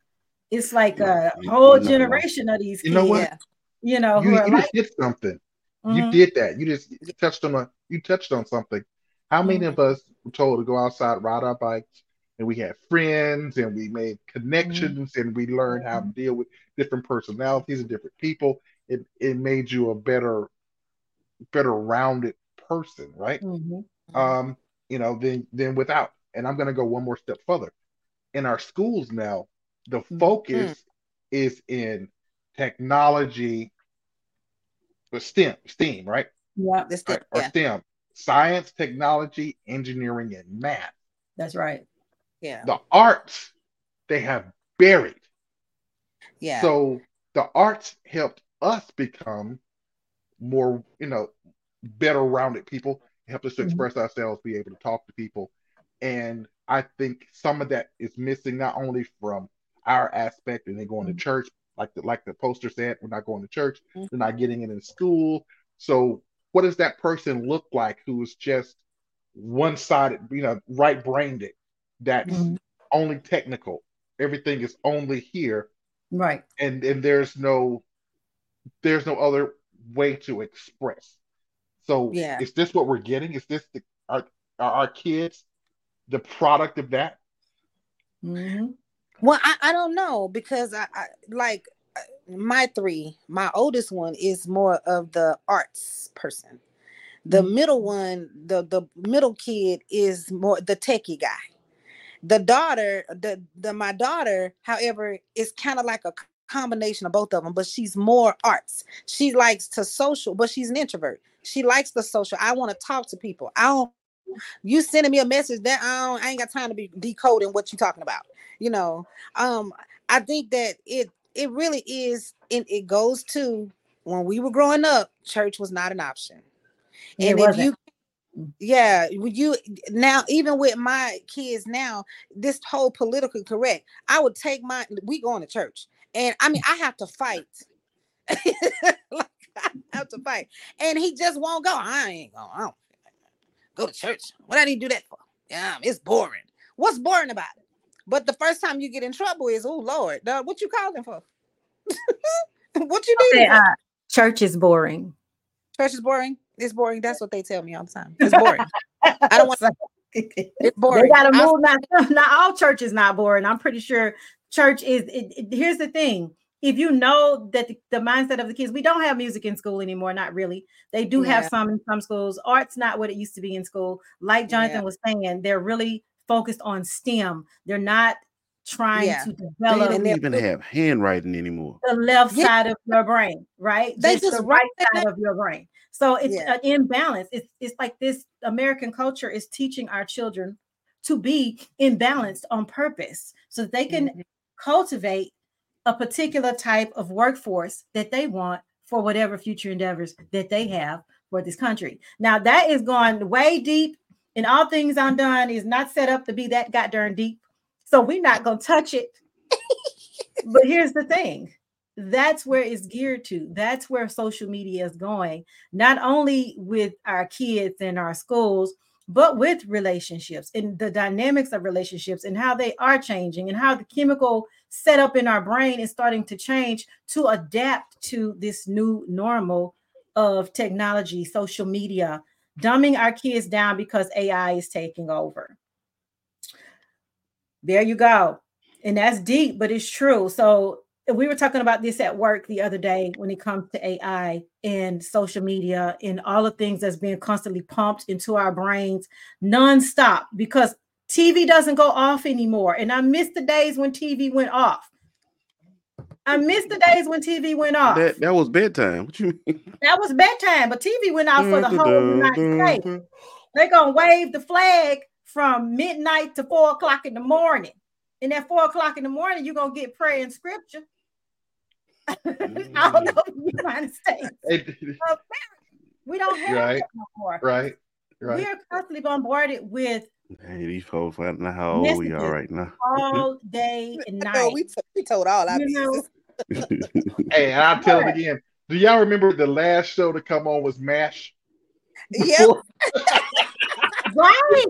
it's like a whole generation of these. Kids. You know what? You know, you, you just did something. Mm-hmm. You did that. You just you touched on a. You touched on something. How many mm-hmm. of us were told to go outside, ride our bikes, and we had friends, and we made connections, mm-hmm. and we learned how to mm-hmm. deal with different personalities and different people, it it made you a better better rounded person, right? Mm-hmm. Um, you know, than than without. And I'm gonna go one more step further. In our schools now, the mm-hmm. focus mm-hmm. is in technology, but STEM, STEAM, right? Yeah, this right, or yeah. STEM, science, technology, engineering, and math. That's right. Yeah. The arts they have buried. Yeah. So the arts helped us become more, you know, better rounded people, help us to mm-hmm. express ourselves, be able to talk to people. And I think some of that is missing not only from our aspect and then going mm-hmm. to church, like the like the poster said, we're not going to church, mm-hmm. they're not getting it in school. So what does that person look like who is just one-sided, you know, right-brained, that's mm-hmm. only technical. Everything is only here. Right. And and there's no there's no other way to express. So yeah. is this what we're getting? Is this the are, are our kids the product of that? Mm-hmm. Well, I, I don't know because I, I like my three, my oldest one is more of the arts person. The mm-hmm. middle one, the the middle kid is more the techie guy. The daughter, the the my daughter, however, is kind of like a combination of both of them, but she's more arts. She likes to social, but she's an introvert. She likes the social. I want to talk to people. I don't you sending me a message that I, don't, I ain't got time to be decoding what you're talking about. You know, um, I think that it it really is, and it goes to when we were growing up, church was not an option. And if you yeah you now even with my kids now this whole politically correct i would take my we going to church and i mean i have to fight like, I have to fight and he just won't go i ain't going I don't go to church what i need to do that for yeah it's boring what's boring about it but the first time you get in trouble is oh lord what you calling for what you need uh, church is boring church is boring it's boring. That's what they tell me all the time. It's boring. I don't want. To- it's boring. They gotta move. Not, not all church is not boring. I'm pretty sure church is. It, it, here's the thing: if you know that the, the, mindset of the kids, we don't have music in school anymore. Not really. They do yeah. have some in some schools. Art's not what it used to be in school. Like Jonathan yeah. was saying, they're really focused on STEM. They're not trying yeah. to develop. They don't even have handwriting anymore. The left yeah. side of your brain, right? They just, just the right side of your brain. So it's yeah. an imbalance. It's it's like this American culture is teaching our children to be imbalanced on purpose so that they can mm-hmm. Cultivate a particular type of workforce that they want for whatever future endeavors that they have for this country. Now that is going way deep, and all things undone is not set up to be that goddamn deep. So we're not gonna touch it. but here's the thing that's where it's geared to. That's where social media is going, not only with our kids and our schools, but with relationships and the dynamics of relationships and how they are changing and how the chemical setup in our brain is starting to change to adapt to this new normal of technology, social media, dumbing our kids down because AI is taking over. There you go. And that's deep, but it's true. So we were talking about this at work the other day when it comes to AI and social media and all the things that's being constantly pumped into our brains nonstop because TV doesn't go off anymore. And I miss the days when TV went off. I miss the days when TV went off. That, that was bedtime. What you mean? That was bedtime, but TV went off for the whole United States. They're gonna wave the flag from midnight to four o'clock in the morning. And at four o'clock in the morning, you're gonna get prayer and scripture. I don't know the United States. we don't have right, that no more. Right. Right. We are constantly bombarded with Hey, these folks, I don't know how old we are right now. all day and night. we, t- we told all our you Hey, and I'll tell it again. Do y'all remember the last show to come on was MASH? Yep. right.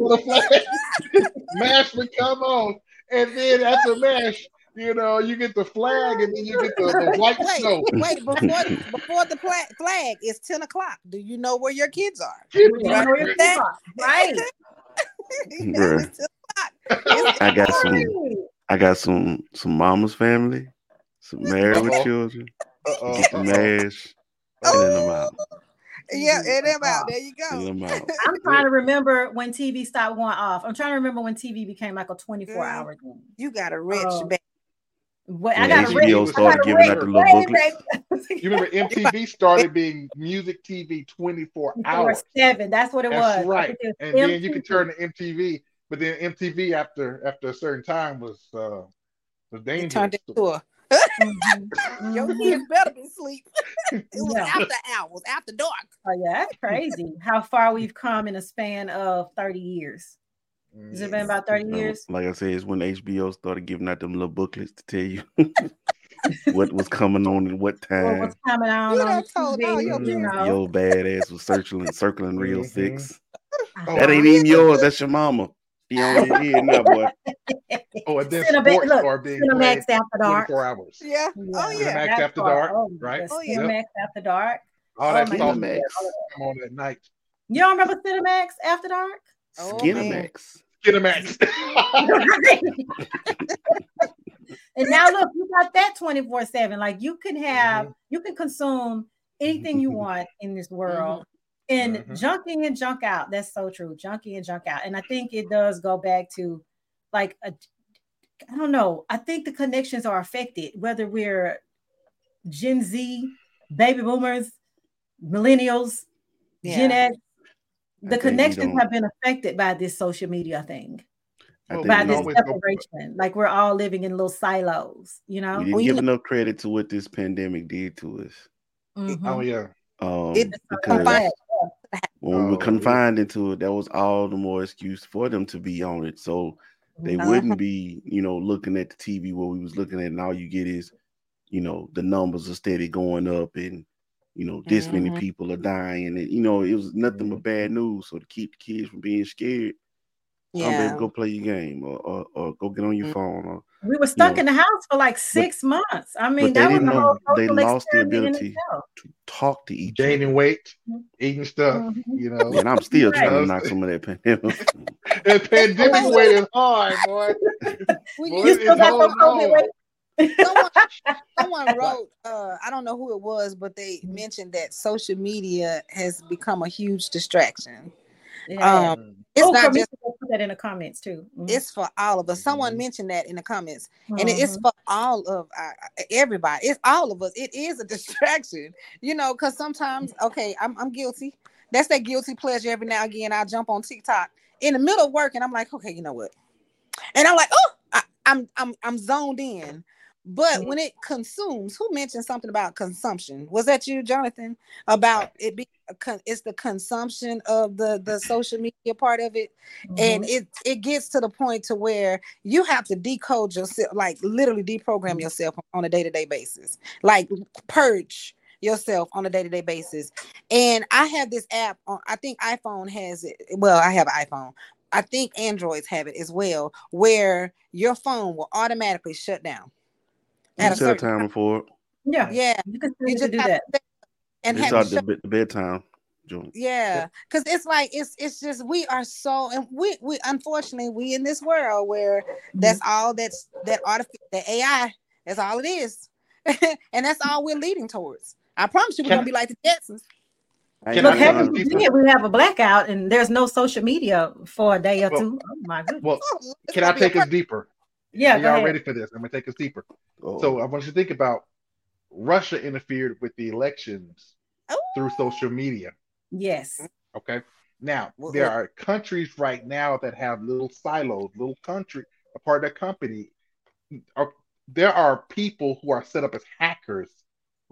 MASH would come on, and then after MASH, you know, you get the flag and then you get the, the white wait, snow. Wait, before before the flag, flag is 10 o'clock. Do you know where your kids are? You know where your. Right. I got some I got some some mama's family, some married with children, Uh-oh. get the mash, oh. and then I'm out. Yeah, and them out. There you go. I'm trying to remember when TV stopped going off. I'm trying to remember when TV became like a 24 hour thing. You got a rich uh, baby. What, I got HBO read, started giving out the little booklets. you remember MTV started being music TV 24 hours. Seven. That's what it That's was. Right. And MTV. then you could turn to MTV, but then MTV after after a certain time was uh was dangerous. It turned into a mm-hmm. Your kids better be asleep. it was yeah. after hours, after dark. Oh yeah, that's crazy. How far we've come in a span of 30 years. Has it been about 30 years? Like I said, it's when HBO started giving out them little booklets to tell you what was coming on at what time. what's coming on you on told TV, your, you know. your badass was circling, circling real mm-hmm. six. Oh, that ain't even yours. That's your mama. She on your head now, boy. Oh, and then sports look, are being Cinemax after dark. 24 hours. Yeah. Oh, yeah. Cinemax after dark, oh, right? Oh, yeah. Cinemax after dark. All that oh, stuff come on at night. You don't remember Cinemax after dark? Oh, Skinemax. Skinemax. and now look, you got that 24 7. Like you can have, mm-hmm. you can consume anything you want in this world. Mm-hmm. And mm-hmm. junk in and junk out. That's so true. Junkie and junk out. And I think it does go back to like a I don't know. I think the connections are affected, whether we're Gen Z, baby boomers, millennials, yeah. Gen X. The connections have been affected by this social media thing. By this separation, like we're all living in little silos, you know. We didn't give enough credit to what this pandemic did to us. Mm-hmm. Oh yeah, um, it, because when we were oh, confined into it, that was all the more excuse for them to be on it. So they uh-huh. wouldn't be, you know, looking at the TV where we was looking at, and all you get is, you know, the numbers are steady going up, and you know, this mm-hmm. many people are dying, and you know, it was nothing but mm-hmm. bad news. So to keep the kids from being scared, yeah, go play your game or, or, or go get on your mm-hmm. phone. Or, we were stuck you know, in the house for like six but, months. I mean, that was the whole they lost the ability to talk to each other, gaining weight, mm-hmm. eating stuff. Mm-hmm. You know, and I'm still right. trying to knock some of that pandemic. that pandemic weight is hard, boy. boy you still got some COVID weight. Someone, someone wrote, uh, I don't know who it was, but they mentioned that social media has become a huge distraction. Yeah. Um, it's oh, not just put that in the comments too. Mm-hmm. It's for all of us. Someone mm-hmm. mentioned that in the comments, mm-hmm. and it's for all of uh, everybody. It's all of us. It is a distraction, you know, because sometimes, okay, I'm I'm guilty. That's that guilty pleasure. Every now and again, I jump on TikTok in the middle of work, and I'm like, okay, you know what? And I'm like, oh, I, I'm I'm I'm zoned in. But when it consumes, who mentioned something about consumption? Was that you, Jonathan? About it being it's the consumption of the the social media part of it, mm-hmm. and it it gets to the point to where you have to decode yourself, like literally deprogram mm-hmm. yourself on a day to day basis, like purge yourself on a day-to-day basis and i have this app on i think iphone has it well i have an iphone i think androids have it as well where your phone will automatically shut down you set a timer for it. Yeah, yeah. You can you just do that. And it's have the, the bedtime. Joint. Yeah, because it's like it's it's just we are so and we we unfortunately we in this world where that's mm-hmm. all that's that artificial the AI that's all it is, and that's all we're leading towards. I promise you, we're gonna be like the Jetsons. But heaven forbid we have a blackout and there's no social media for a day or well, two. Oh my goodness. Well, can I take us deeper? Yeah, Are y'all ready for this? I'm gonna take us deeper. Oh. So I want you to think about Russia interfered with the elections oh. through social media. Yes. Okay. Now well, there are countries right now that have little silos, little country, a part of their company. Are, there are people who are set up as hackers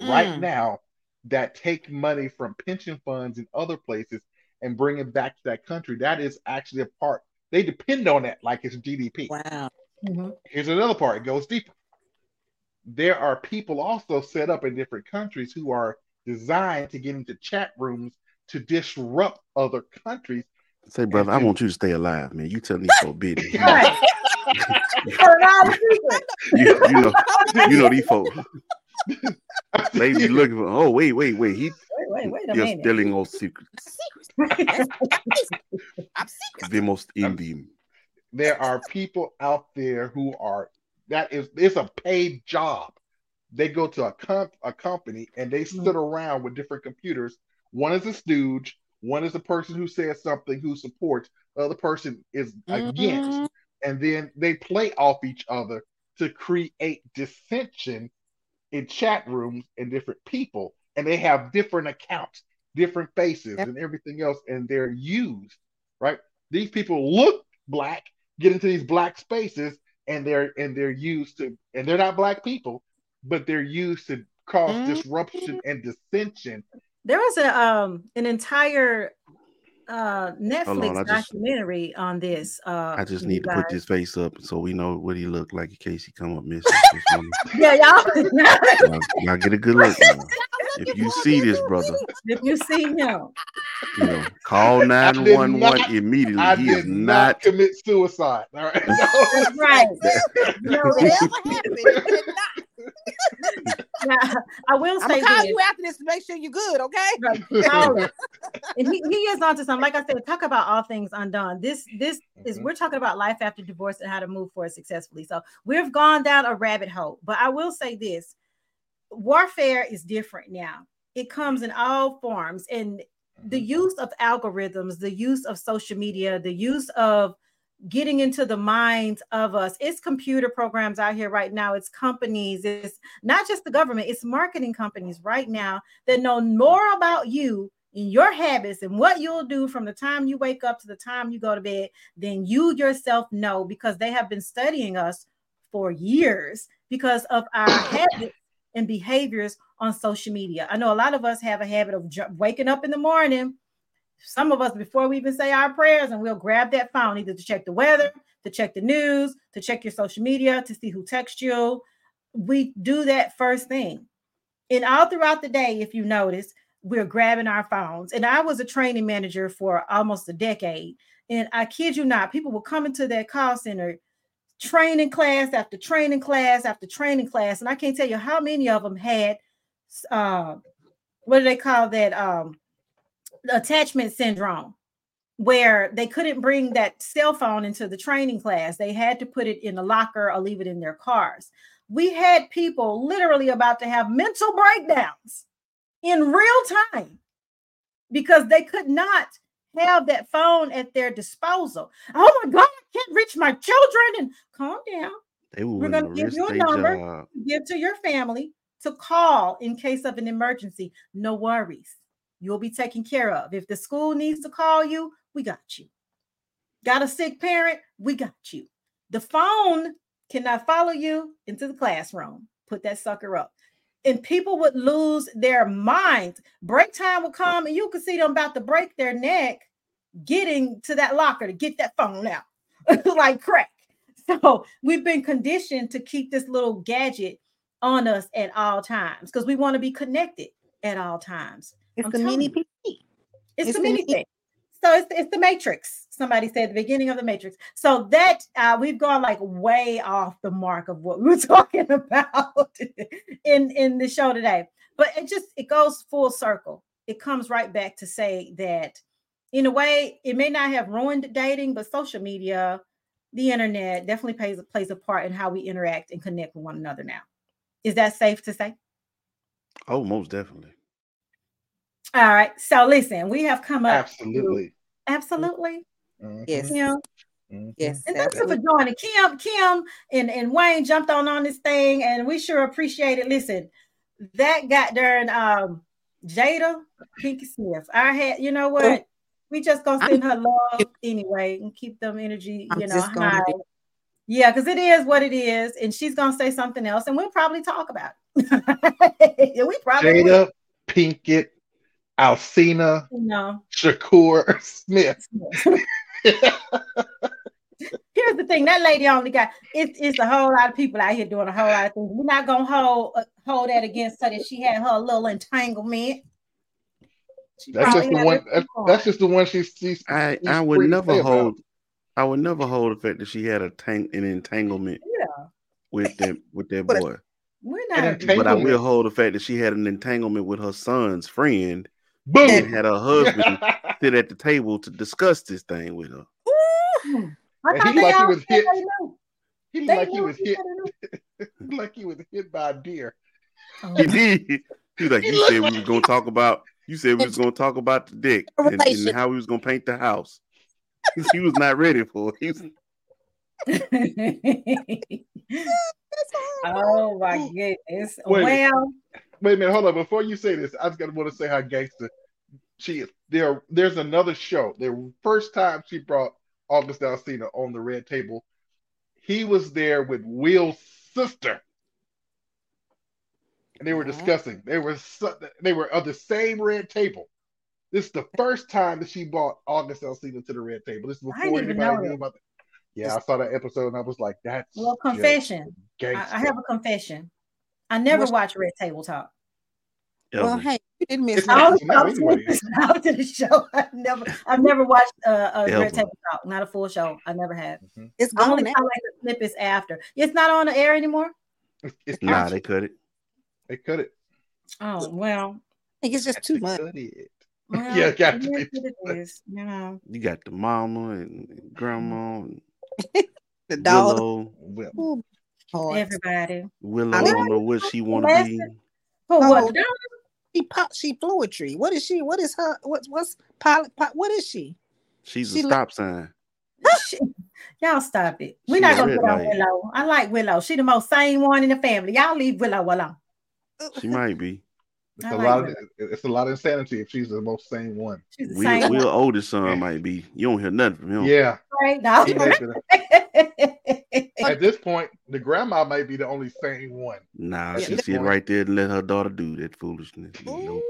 mm. right now that take money from pension funds in other places and bring it back to that country. That is actually a part. They depend on that like it's GDP. Wow. Mm-hmm. Here's another part. It goes deeper. There are people also set up in different countries who are designed to get into chat rooms to disrupt other countries. Say, brother, I want you to stay alive, man. You tell me so big. you, you know, you know these folks. Maybe looking for. Oh, wait, wait, wait. He, wait, wait, wait you're minute. stealing all secrets. Secrets. I'm secret. The most Indian there are people out there who are that is it's a paid job. They go to a comp a company and they mm-hmm. sit around with different computers. One is a stooge, one is a person who says something who supports, the other person is mm-hmm. against, and then they play off each other to create dissension in chat rooms and different people. And they have different accounts, different faces, yep. and everything else, and they're used, right? These people look black get into these black spaces and they're and they're used to and they're not black people, but they're used to cause mm-hmm. disruption and dissension. There was a um an entire uh Netflix on, documentary just, on this. Uh I just need to put his face up so we know what he looked like in case he come up missing. yeah, y'all. y'all, y'all get a good look. If you see this brother, if you see him, you know, call 911 immediately. I he is not, not commit suicide. All right. right. no, it never happened. Now, I will say I'm say gonna call this. you after this to make sure you're good, okay? Right, and he, he is onto something. Like I said, talk about all things undone. This this is Mhm. we're talking about life after divorce and how to move forward successfully. So we've gone down a rabbit hole. But I will say this: warfare is different now. It comes in all forms, and the use of algorithms, the use of social media, the use of getting into the minds of us. It's computer programs out here right now. It's companies. It's not just the government. It's marketing companies right now that know more about you and your habits and what you'll do from the time you wake up to the time you go to bed than you yourself know because they have been studying us for years because of our habits and behaviors on social media. I know a lot of us have a habit of waking up in the morning some of us before we even say our prayers and we'll grab that phone either to check the weather to check the news to check your social media to see who texts you. We do that first thing. And all throughout the day if you notice we're grabbing our phones. And i was a training manager for almost a decade. And i kid you not people will come into that call center training class after training class after training class. And i can't tell you how many of them had uh, what do they call that um attachment syndrome where they couldn't bring that cell phone into the training class. They had to put it in the locker or leave it in their cars. We had people literally about to have mental breakdowns in real time because they could not have that phone at their disposal. Oh my God, I can't reach my children. And calm down. They were going to to give you a number, job. give to your family to call in case of an emergency. No worries. You'll be taken care of. If the school needs to call you, we got you. Got a sick parent? We got you. The phone cannot follow you into the classroom. Put that sucker up. And people would lose their minds. Break time would come, and you could see them about to break their neck getting to that locker to get that phone out like crack. So we've been conditioned to keep this little gadget on us at all times because we want to be connected at all times. It's I'm the mini you. PC. It's, It's the the mini mini- thing. So it's, it's the matrix. Somebody said the beginning of the matrix. So that uh, we've gone like way off the mark of what we were talking about in in the show today. But it just it goes full circle. It comes right back to say that in a way it may not have ruined dating, but social media, the internet definitely plays plays a part in how we interact and connect with one another now. Is that safe to say? Oh, most definitely. All right. So listen, we have come up. Absolutely. Absolutely. Mhm, Yes. Yeah. mhm. Yes. And thanks for joining. Kim, Kim, and, and Wayne jumped on on this thing, and we sure appreciate it. Listen, that got during um Jada Pinkett Smith. I had, you know what? We just gonna send her love anyway and keep them energy, I'm you know, high. do- Yeah, because it is what it is, and she's gonna say something else, and we'll probably talk about it. yeah, we probably will, Jada Pinkett, Alsina, you know. Shakur Smith. Here's the thing: that lady only got it's it's a whole lot of people out here doing a whole lot of things. We're not gonna hold uh, hold that against her that she had her little entanglement. She That's just probably the one. That's, that's just the one she's. she's I she's I would never say about. hold. I would never hold the fact that she had a tang- an entanglement Yeah, with that with that boy. we're not. But I will hold the fact that she had an entanglement with her son's friend Boom. and had her husband sit at the table to discuss this thing with her. Hmm. I And thought he they like he was hit. He They like he was hit. said they knew. like he was hit by a deer. Oh, He did. He was like, He "You looked said we like- was gonna talk about. You said we was gonna talk about the dick and, and how we was gonna paint the house." he was not ready for it. He was, oh my goodness. Wait well, Wait a minute, hold on. Before you say this, I just gotta want to say how gangster she is. There, there's another show. The first time she brought August Alsina on the red table, he was there with Will's sister. And they were discussing. They were they were on the same red table. This is the first time that she brought August Alsina to the red table. This is before anybody know knew about that. Yeah, I saw that episode and I was like, that's well, confession. I. I have a confession. I never What's- watch Red Table Talk. Well, hey, you didn't miss It's I was only nothing. not watch after the show. I never, I've never watched uh, uh a Ever. Red Table Talk, not a full show. I never have. Mm-hmm. It's I only gone saw now. like the snippets after. It's not on the air anymore. It's nah, they cut it. They cut it. Oh well. I think it's just too much. Well, yeah, got to be. It is, you know. You got the mama and grandma mm-hmm. and the dog. Willow. Oh, Everybody. Willow I don't know what she want to be. For oh, what? She pop. She poetry. What is she? What is her? What's what's pilot? What is she? She's she a stop sign. Y'all stop it. We're not gonna put on Willow. I like Willow. She the most sane one in the family. Y'all leave Willow alone. She might be. It's I a like lot. Of, it's a lot of insanity if she's the most sane one. She's the Will, Will oldest son might be. You don't hear nothing from him. Yeah. Right now. At this point, the grandma might be the only sane one. Nah, she sit right there and let her daughter do that foolishness. Ooh,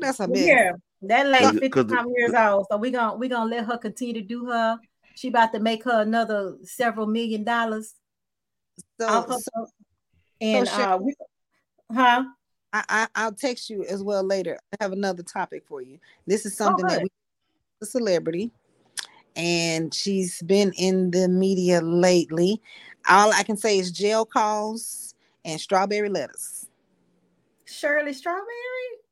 that's a bit. Yeah, that lady fifty some years old. So we gonna we gonna let her continue to do her. She about to make her another several million dollars. So, so and so uh, we, huh? I, I will text you as well later. I have another topic for you. This is oh, something oh, that we a celebrity, and she's been in the media lately. All I can say is jail calls and strawberry letters. Shirley Strawberry.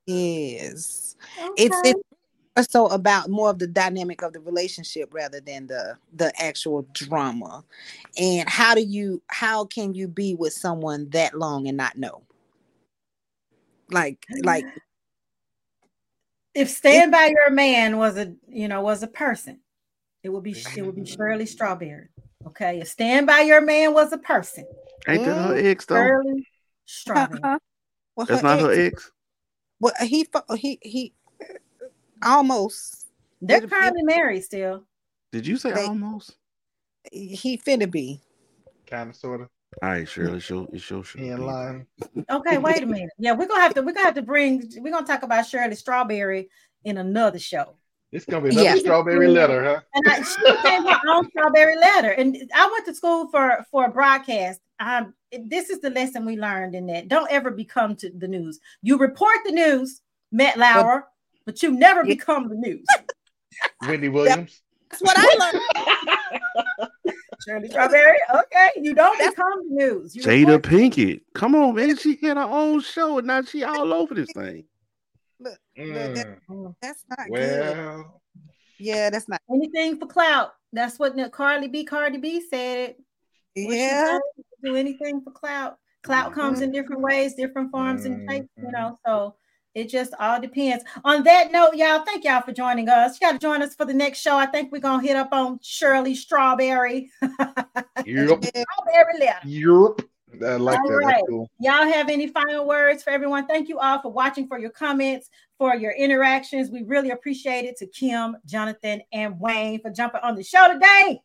Yes, okay. it's it's so about more of the dynamic of the relationship rather than the the actual drama. And how do you how can you be with someone that long and not know? Like, like if Stand by Your Man was a you know was a person, it would be it would be Shirley Strawberry. Okay, if Stand by Your Man was a person, ain't that her ex though? Shirley Strawberry. Uh-huh. Well, That's not ex, her ex. Well, he he he almost. They're currently married still. Did you say they, almost? He finna be. Kind of, sort of. All right, Shirley, show it show in line. Okay, wait a minute. Yeah, we're gonna have to we're gonna have to bring we're gonna talk about Shirley Strawberry in another show. It's gonna be another yeah. strawberry letter, huh? And I, she became her own strawberry letter. And I went to school for for a broadcast. Um, this is the lesson we learned in that. Don't ever become to the news. You report the news, Matt Lauer, but, but you never yeah. become the news. Wendy Williams. That's what I learned. Shirley Strawberry. Okay, you don't become the news. You Jada Pinkett. Come on, man. She had her own show and now she all over this thing. Look, mm. that, that's not well, good. Yeah, that's not anything for clout. That's what Carly B. Cardi B said. Yeah, do anything for clout. Clout mm-hmm. comes in different ways, different forms mm-hmm. and types. You know, so it just all depends. On that note, y'all, thank y'all for joining us. You got to join us for the next show. I think we're gonna hit up on Shirley Strawberry. Yep. Strawberry letter. Yep. I like all that. Right. Cool. Y'all have any final words for everyone? Thank you all for watching, for your comments, for your interactions. We really appreciate it. To Kim, Jonathan, and Wayne for jumping on the show today.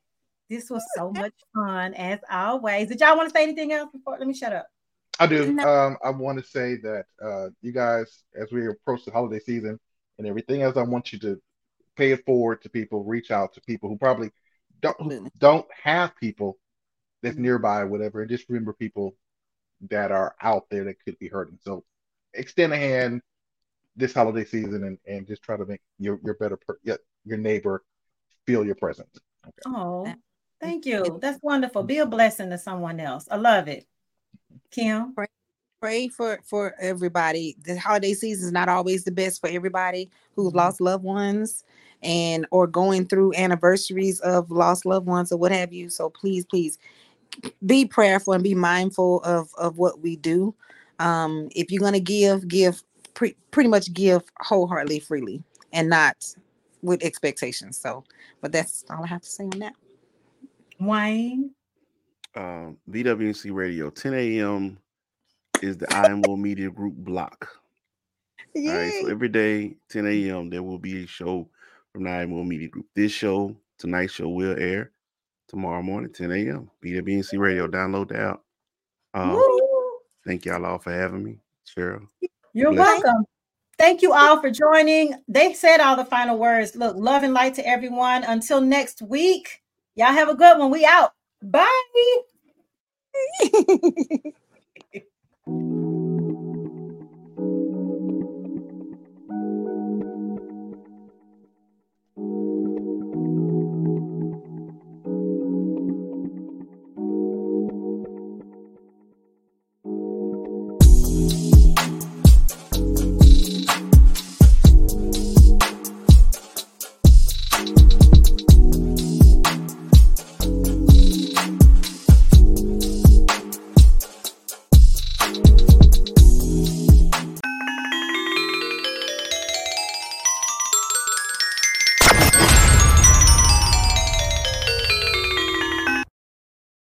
This was so much fun as always. Did y'all want to say anything else before? Let me shut up. I do. Um, I want to say that uh, you guys, as we approach the holiday season and everything else, I want you to pay it forward to people, reach out to people who probably don't who don't have people that's nearby, or whatever, and just remember people that are out there that could be hurting. So extend a hand this holiday season and, and just try to make your your better per, your neighbor feel your presence. Okay. Oh, thank you. That's wonderful. Be a blessing to someone else. I love it. Kim? Pray, pray for for everybody. The holiday season is not always the best for everybody who's mm-hmm. lost loved ones and or going through anniversaries of lost loved ones or what have you. So please, please be prayerful and be mindful of of what we do. Um, if you're gonna give, give pre- pretty much give wholeheartedly, freely, and not with expectations. So, but that's all I have to say on that. Wayne um, BWC Radio, 10 a.m. is the IMO Media Group block. Yay. All right, so every day, 10 a.m., there will be a show from the IMO Media Group. This show, tonight's show, will air tomorrow morning, 10 a.m. BWC Radio. Download the app. Um, thank y'all all for having me, Cheril. You're Bless welcome. Thank you all for joining. They said all the final words. Look, love and light to everyone. Until next week, y'all have a good one. We out. Bye.